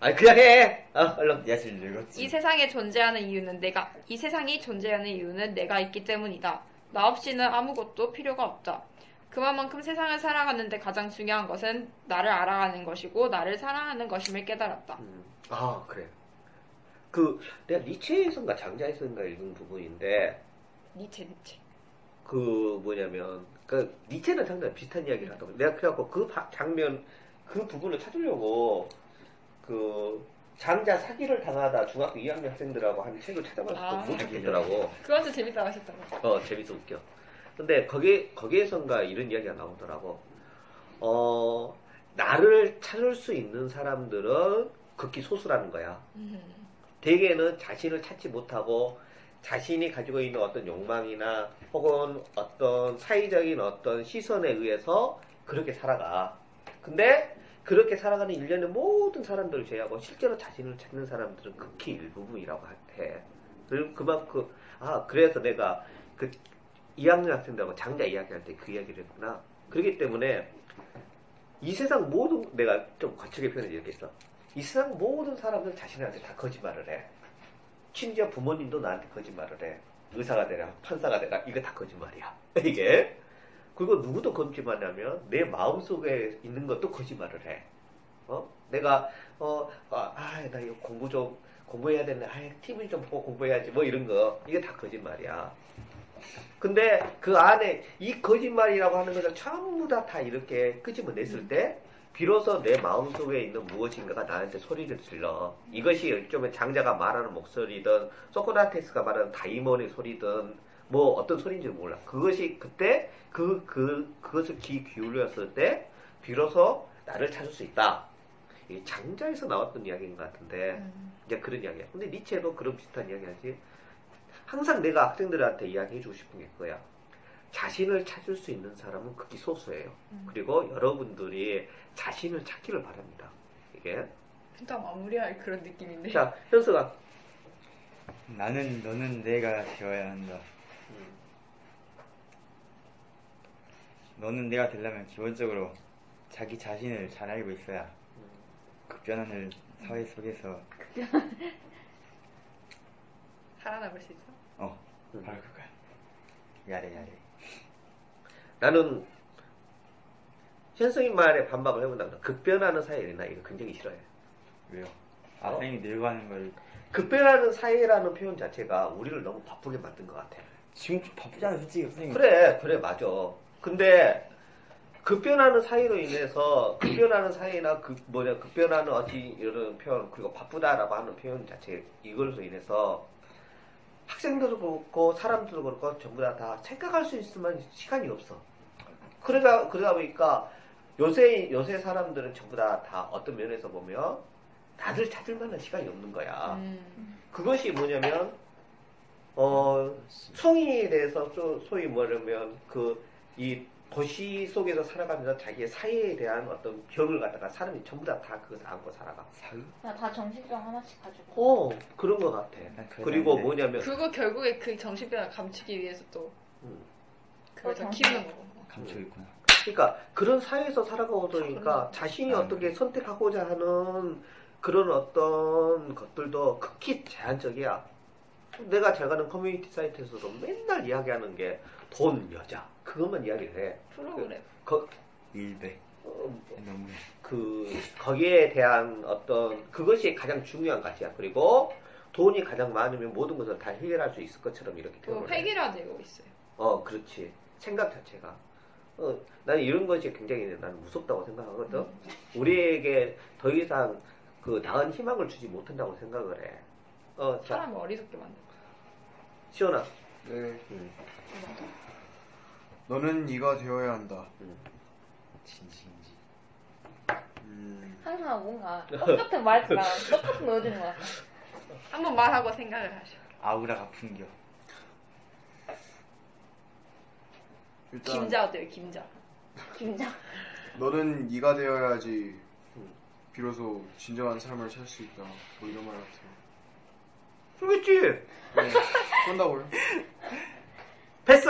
아니 그냥 해. 어 얼른. 제일 늙었지 이 세상에 존재하는 이유는 내가, 이 세상이 존재하는 이유는 내가 있기 때문이다. 나 없이는 아무것도 필요가 없다. 그만큼 세상을 살아가는데 가장 중요한 것은 나를 알아가는 것이고 나를 사랑하는 것임을 깨달았다. 음, 아 그래. 그 내가 니체에선가 장자에선가 읽은 부분인데 니체 니체. 그 뭐냐면 그 니체는 장난 비슷한 이야기를 하더라고. 내가 그래갖고 그 바- 장면 그 부분을 찾으려고 그 장자 사기를 당하다 중학교 2학년 학생들하고 한 책을 찾아봤을 아. 때못 찾겠더라고. 진짜 재밌다고 하셨다고. 어, 재밌어 웃겨. 근데 거기, 거기에선가 이런 이야기가 나오더라고. 어, 나를 찾을 수 있는 사람들은 극히 소수라는 거야. 음. 대개는 자신을 찾지 못하고 자신이 가지고 있는 어떤 욕망이나 혹은 어떤 사회적인 어떤 시선에 의해서 그렇게 살아가. 근데 그렇게 살아가는 일련의 모든 사람들을 제외하고 실제로 자신을 찾는 사람들은 극히 일부분이라고 해. 그리고 그만큼, 아, 그래서 내가 그 2학년 학생들하고 장자 이야기할 때 그 이야기를 했구나. 그렇기 때문에 이 세상 모든, 내가 좀 거칠게 표현해 이렇게 했어. 이 세상 모든 사람들 자신한테 다 거짓말을 해. 심지어 부모님도 나한테 거짓말을 해. 의사가 되라, 판사가 되라, 이거 다 거짓말이야. 이게. 그리고 누구도 거짓말하면 내 마음 속에 있는 것도 거짓말을 해. 어? 내가, 어, 아, 아, 나 이거 공부 좀, 공부해야 되는데, 아, TV 좀 보고 공부해야지, 뭐 이런 거. 이게 다 거짓말이야. 근데 그 안에 이 거짓말이라고 하는 것을 전부 다 다 이렇게 끄집어냈을 때, 비로소 내 마음속에 있는 무엇인가가 나한테 소리를 질러. 이것이 일종의 장자가 말하는 목소리든, 소크라테스가 말하는 다이몬의 소리든, 뭐 어떤 소리인지 몰라. 그것이 그때 그, 그, 그것을 귀 기울였을 때, 비로소 나를 찾을 수 있다. 이 장자에서 나왔던 이야기인 것 같은데, 음. 이제 그런 이야기야. 근데 니체도 그런 비슷한 이야기 하지. 항상 내가 학생들한테 이야기해주고 싶은 게 그거야. 자신을 찾을 수 있는 사람은 극히 소수예요. 음. 그리고 여러분들이 자신을 찾기를 바랍니다. 이게. 진짜 마무리할 그런 느낌인데. 자, 현수가. 나는 너는 내가 되어야 한다. 음, 너는 내가 되려면 기본적으로 자기 자신을 잘 알고 있어야 급변하는 사회 속에서 살아남을 수 있어? 어 음. 바로 그거야. 야래 야래. 나는 현승이 말에 반박을 해본다. 급변하는 사회를 나 이거 굉장히 싫어해. 왜요? 아 어? 선생님이 늙어가는 걸 급변하는 사회라는 표현 자체가 우리를 너무 바쁘게 만든 것 같아. 지금 좀 바쁘잖아 솔직히 선생님. 그래, 그래, 맞아. 근데, 급변하는 사이로 인해서, 급변하는 사이나, 그, 뭐냐, 급변하는 어찌 이런 표현, 그리고 바쁘다라고 하는 표현 자체, 이걸로 인해서, 학생들도 그렇고, 사람들도 그렇고, 전부 다, 다 생각할 수 있으면 시간이 없어. 그러다, 그러다 보니까, 요새, 요새 사람들은 전부 다, 다 어떤 면에서 보면, 나를 찾을 만한 시간이 없는 거야. 음. 그것이 뭐냐면 어 성인에 대해서 소, 소위 뭐냐면 그 이 도시 속에서 살아가면서 자기의 사회에 대한 어떤 병을 갖다가 사람이 전부 다 다 그것을 안고 살아가. 그냥 다 정신병 하나씩 가지고. 어 그런 것 같아. 난 그건 그리고 아닌데. 뭐냐면 그거 결국에 그 정신병을 감추기 위해서 또 음, 그걸 더 정신- 키우는 거고. 감추고 있구나. 그러니까 그런 사회에서 살아가다 보니까 자신이 아, 어떻게 선택하고자 하는 그런 어떤 것들도 극히 제한적이야. 내가 잘 가는 커뮤니티 사이트에서도 맨날 이야기하는 게 돈, 여자 그것만 이야기를 해. 프로그램. 거, 일배 어, 너무 그 거기에 대한 어떤 그것이 가장 중요한 가치야. 그리고 돈이 가장 많으면 모든 것을 다 해결할 수 있을 것처럼 이렇게 표현을 해. 획일화되고 있어요. 어, 그렇지. 생각 자체가. 어, 나는 이런 것이 굉장히 나는 무섭다고 생각하거든. 우리에게 더 이상 그 나은 희망을 주지 못한다고 생각을 해. 어, 자, 사람을 어리석게 만든. 시원아. 네. 음, 너는 네가 되어야 한다. 음. 진심인지. 음, 항상 뭔가 똑같은 말투랑 똑같은 거 해주는 것 같아. 한번 말하고 생각을 하셔. 아우라가 풍겨. 일단 김자 어때요? 김자. 김장. 너는 네가 되어야지 음. 비로소 진정한 삶을 살 수 있다. 뭐 이런 말 같아요. 그렇겠지. 네. 쏜다고요? 패스.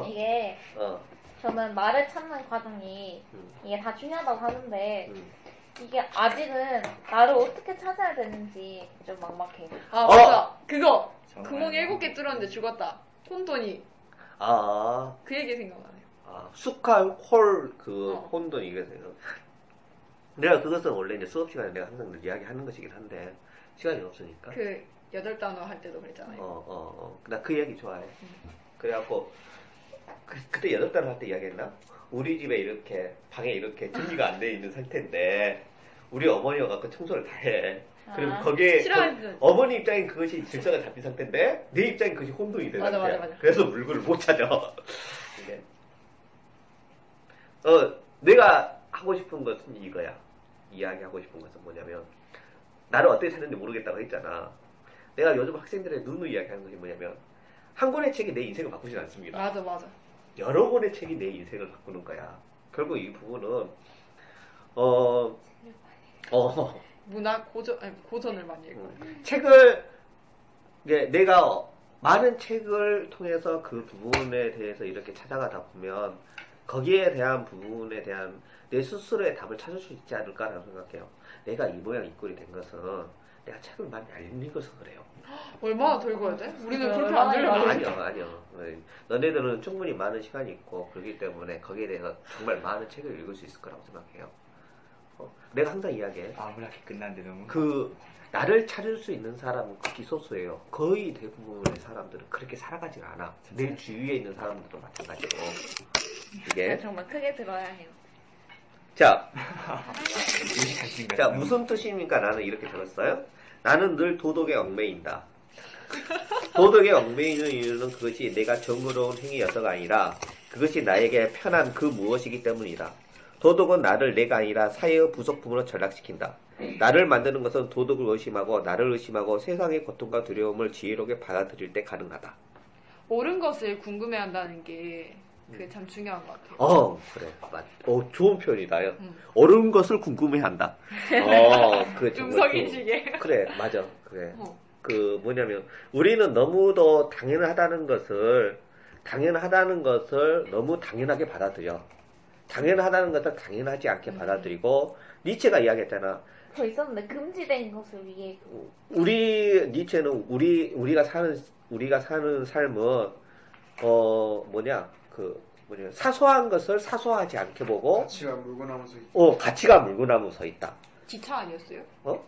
어, 이게 어, 저는 말을 찾는 과정이 음, 이게 다 중요하다고 하는데 음. 이게 아직은 나를 어떻게 찾아야 되는지 좀 막막해. 아 어! 맞아. 그거 정말. 구멍 일곱 개 뚫었는데 죽었다. 혼돈이 아, 그 얘기 생각나네요. 아, 숙할 홀그 어. 혼돈 이게 생각. 내가 그것은 원래 이제 수업 시간에 내가 항상 이야기하는 것이긴 한데 시간이 없으니까. 그 여덟 단어 할 때도 그랬잖아요. 어, 어, 어. 나 그 얘기 좋아해. 그래갖고 그, 그때 여덟 달할때 이야기했나? 우리 집에 이렇게 방에 이렇게 정리가 안 돼 있는 상태인데 우리 어머니가 갖고 청소를 다 해. 그럼 아, 거기에 싫어하는 어, 머니 입장엔 그것이 질서가 잡힌 상태인데 내 입장엔 그것이 혼동이 되는 맞아, 상태야. 맞아, 맞아. 그래서 물건을 못 찾아. 어, 내가 하고 싶은 것은 이거야. 이야기하고 싶은 것은 뭐냐면 나를 어떻게 찾는지 모르겠다고 했잖아. 내가 요즘 학생들의 누누 이야기하는 것이 뭐냐면 한 권의 책이 내 인생을 바꾸진 않습니다. 맞아 맞아. 여러 권의 책이 내 인생을 바꾸는 거야. 결국 이 부분은 어, 어, 문화 고전 아니 고전을 많이 읽고. 책을 이제 내가 많은 책을 통해서 그 부분에 대해서 이렇게 찾아가다 보면 거기에 대한 부분에 대한 내 스스로의 답을 찾을 수 있지 않을까라고 생각해요. 내가 이 모양 이 꼴이 된 것은 내가 책을 많이 안 읽어서 그래요. 얼마나 더 읽어야 돼? 우리는 그래, 그렇게 안 얼마나 들려. 아니요, 아니요. 네. 너네들은 충분히 많은 시간이 있고 그렇기 때문에 거기에 대해서 정말 많은 책을 읽을 수 있을 거라고 생각해요. 어, 내가 항상 이야기해. 아무렇게 끝난데 너무. 그 나를 찾을 수 있는 사람은 극히 소수예요. 거의 대부분의 사람들은 그렇게 살아가지 않아. 내 주위에 있는 사람들도 마찬가지로. 이게 정말 크게 들어야 해요. 자, 의식하시는 거예요? 자 무슨 뜻입니까? 나는 이렇게 적었어요. 나는 늘 도덕에 얽매인다. 도덕에 얽매이는 이유는 그것이 내가 정의로운 행위여서가 아니라 그것이 나에게 편한 그 무엇이기 때문이다. 도덕은 나를 내가 아니라 사회의 부속품으로 전락시킨다. 나를 만드는 것은 도덕을 의심하고 나를 의심하고 세상의 고통과 두려움을 지혜롭게 받아들일 때 가능하다. 옳은 것을 궁금해한다는 게 그게 참 중요한 것 같아요. 어, 그래. 맞. 어, 좋은 표현이다요. 음. 옳은 것을 궁금해한다. 어, 그 음성인식에. 그래, 맞아. 그래. 어. 그 뭐냐면 우리는 너무도 당연하다는 것을 당연하다는 것을 너무 당연하게 받아들여. 당연하다는 것을 당연하지 않게 음. 받아들이고 니체가 이야기했잖아. 더 있었는데 금지된 것을 위해 우리 니체는 우리 우리가 사는 우리가 사는 삶은 어 뭐냐 그 뭐냐 사소한 것을 사소하지 않게 보고 가치가 물고 나면서 어 가치가 물고 나무 서 있다. 기차 아니었어요? 어?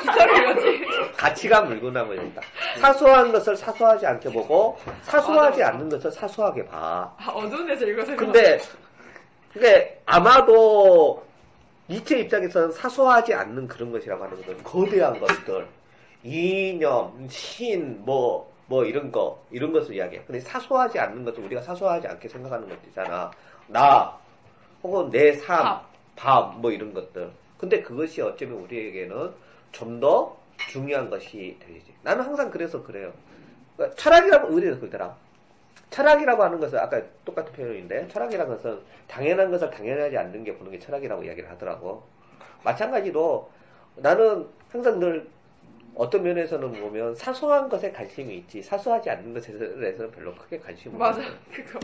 기차를? 가치가 물고 나무 서 있다. 사소한 것을 사소하지 않게 보고 사소하지 맞아. 않는 것을 사소하게 봐. 아, 어두운 데서 읽어서 근데 그게 아마도 니체 입장에서는 사소하지 않는 그런 것이라고 하는 것은 거대한 것들, 이념, 신, 뭐, 뭐 이런 거, 이런 것을 이야기해. 근데 사소하지 않는 것을 우리가 사소하지 않게 생각하는 것도 있잖아. 나, 혹은 내 삶, 밥. 밥, 뭐 이런 것들. 근데 그것이 어쩌면 우리에게는 좀 더 중요한 것이 되지. 나는 항상 그래서 그래요. 그러니까 철학이라고 의대에서 그러더라. 철학이라고 하는 것은 아까 똑같은 표현인데 철학이라는 것은 당연한 것을 당연하지 않는 게 보는 게 철학이라고 이야기를 하더라고. 마찬가지로 나는 항상 늘 어떤 면에서는 보면 사소한 것에 관심이 있지 사소하지 않는 것에 대해서는 별로 크게 관심이 맞아. 없어요. 그거.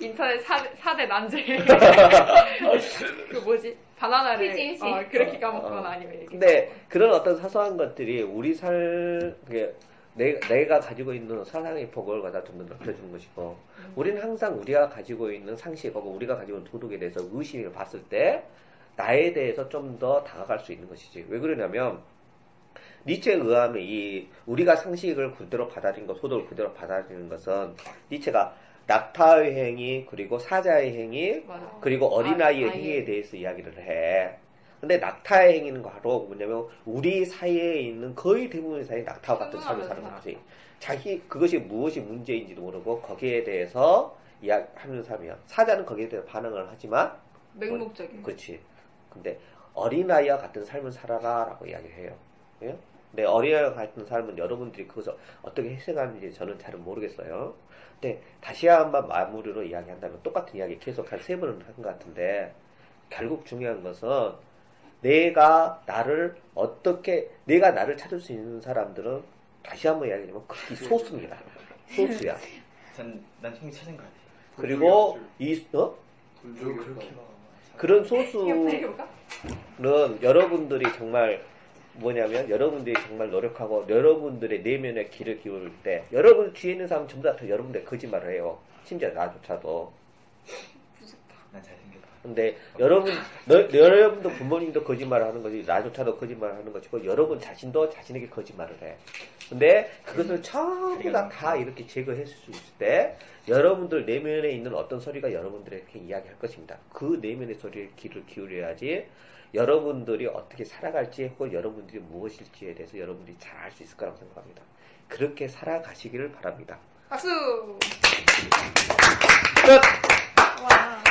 인터넷 4, 대 난제. 그 뭐지? 바나나를 그치, 그치. 어, 그렇게 어, 까먹거나 어. 아니면 이렇게. 근데 그런 어떤 사소한 것들이 우리 살 그게 내, 내가 가지고 있는 사상의 폭을 갖다 좀더 넓혀주는 것이고 우리는 항상 우리가 가지고 있는 상식 혹은 우리가 가지고 있는 도덕에 대해서 의심을 봤을 때 나에 대해서 좀 더 다가갈 수 있는 것이지 왜 그러냐면 니체에 의하면 이 우리가 상식을 그대로 받아들인 것, 소득을 그대로 받아들이는 것은 니체가 낙타의 행위 그리고 사자의 행위 맞아. 그리고 어린아이의 아. 행위에 대해서 이야기를 해. 근데 낙타의 행위는 바로 뭐냐면 우리 사이에 있는 거의 대부분의 사이 낙타와 같은 삶을 사는. 거지. 자기 그것이 무엇이 문제인지도 모르고 거기에 대해서 이야기하는 삶이야. 사자는 거기에 대해서 반응을 하지만 맹목적인. 그렇지. 근데 어린아이와 같은 삶을 살아라라고 이야기해요. 예? 근데 어린아이와 같은 삶은 여러분들이 그것을 어떻게 희생하는지 저는 잘은 모르겠어요. 근데 다시 한번 마무리로 이야기한다면 똑같은 이야기 계속 한 세 번은 한 것 같은데 결국 중요한 것은 내가 나를 어떻게 내가 나를 찾을 수 있는 사람들은 다시 한번 이야기하면 극히 소수입니다. 소수야. 전난 총이 찾은 것 같아요. 그리고 이 어? 그런 소수는? 여러분들이 정말 뭐냐면 여러분들이 정말 노력하고 여러분들의 내면의 길을 기울일 때 여러분 뒤에 있는 사람 전부 다 여러분들 거짓말을 해요. 심지어 나조차도. 근데 여러분, 너, 여러분도 부모님도 거짓말을 하는 거지, 나조차도 거짓말을 하는 것이고, 여러분 자신도 자신에게 거짓말을 해. 근데 그것을 전부 다, 다 이렇게 제거했을 수 있을 때, 여러분들 내면에 있는 어떤 소리가 여러분들에게 이야기할 것입니다. 그 내면의 소리에 귀를 기울여야지, 여러분들이 어떻게 살아갈지, 혹은 여러분들이 무엇일지에 대해서 여러분들이 잘 알 수 있을 거라고 생각합니다. 그렇게 살아가시기를 바랍니다. 박수! 끝! 와.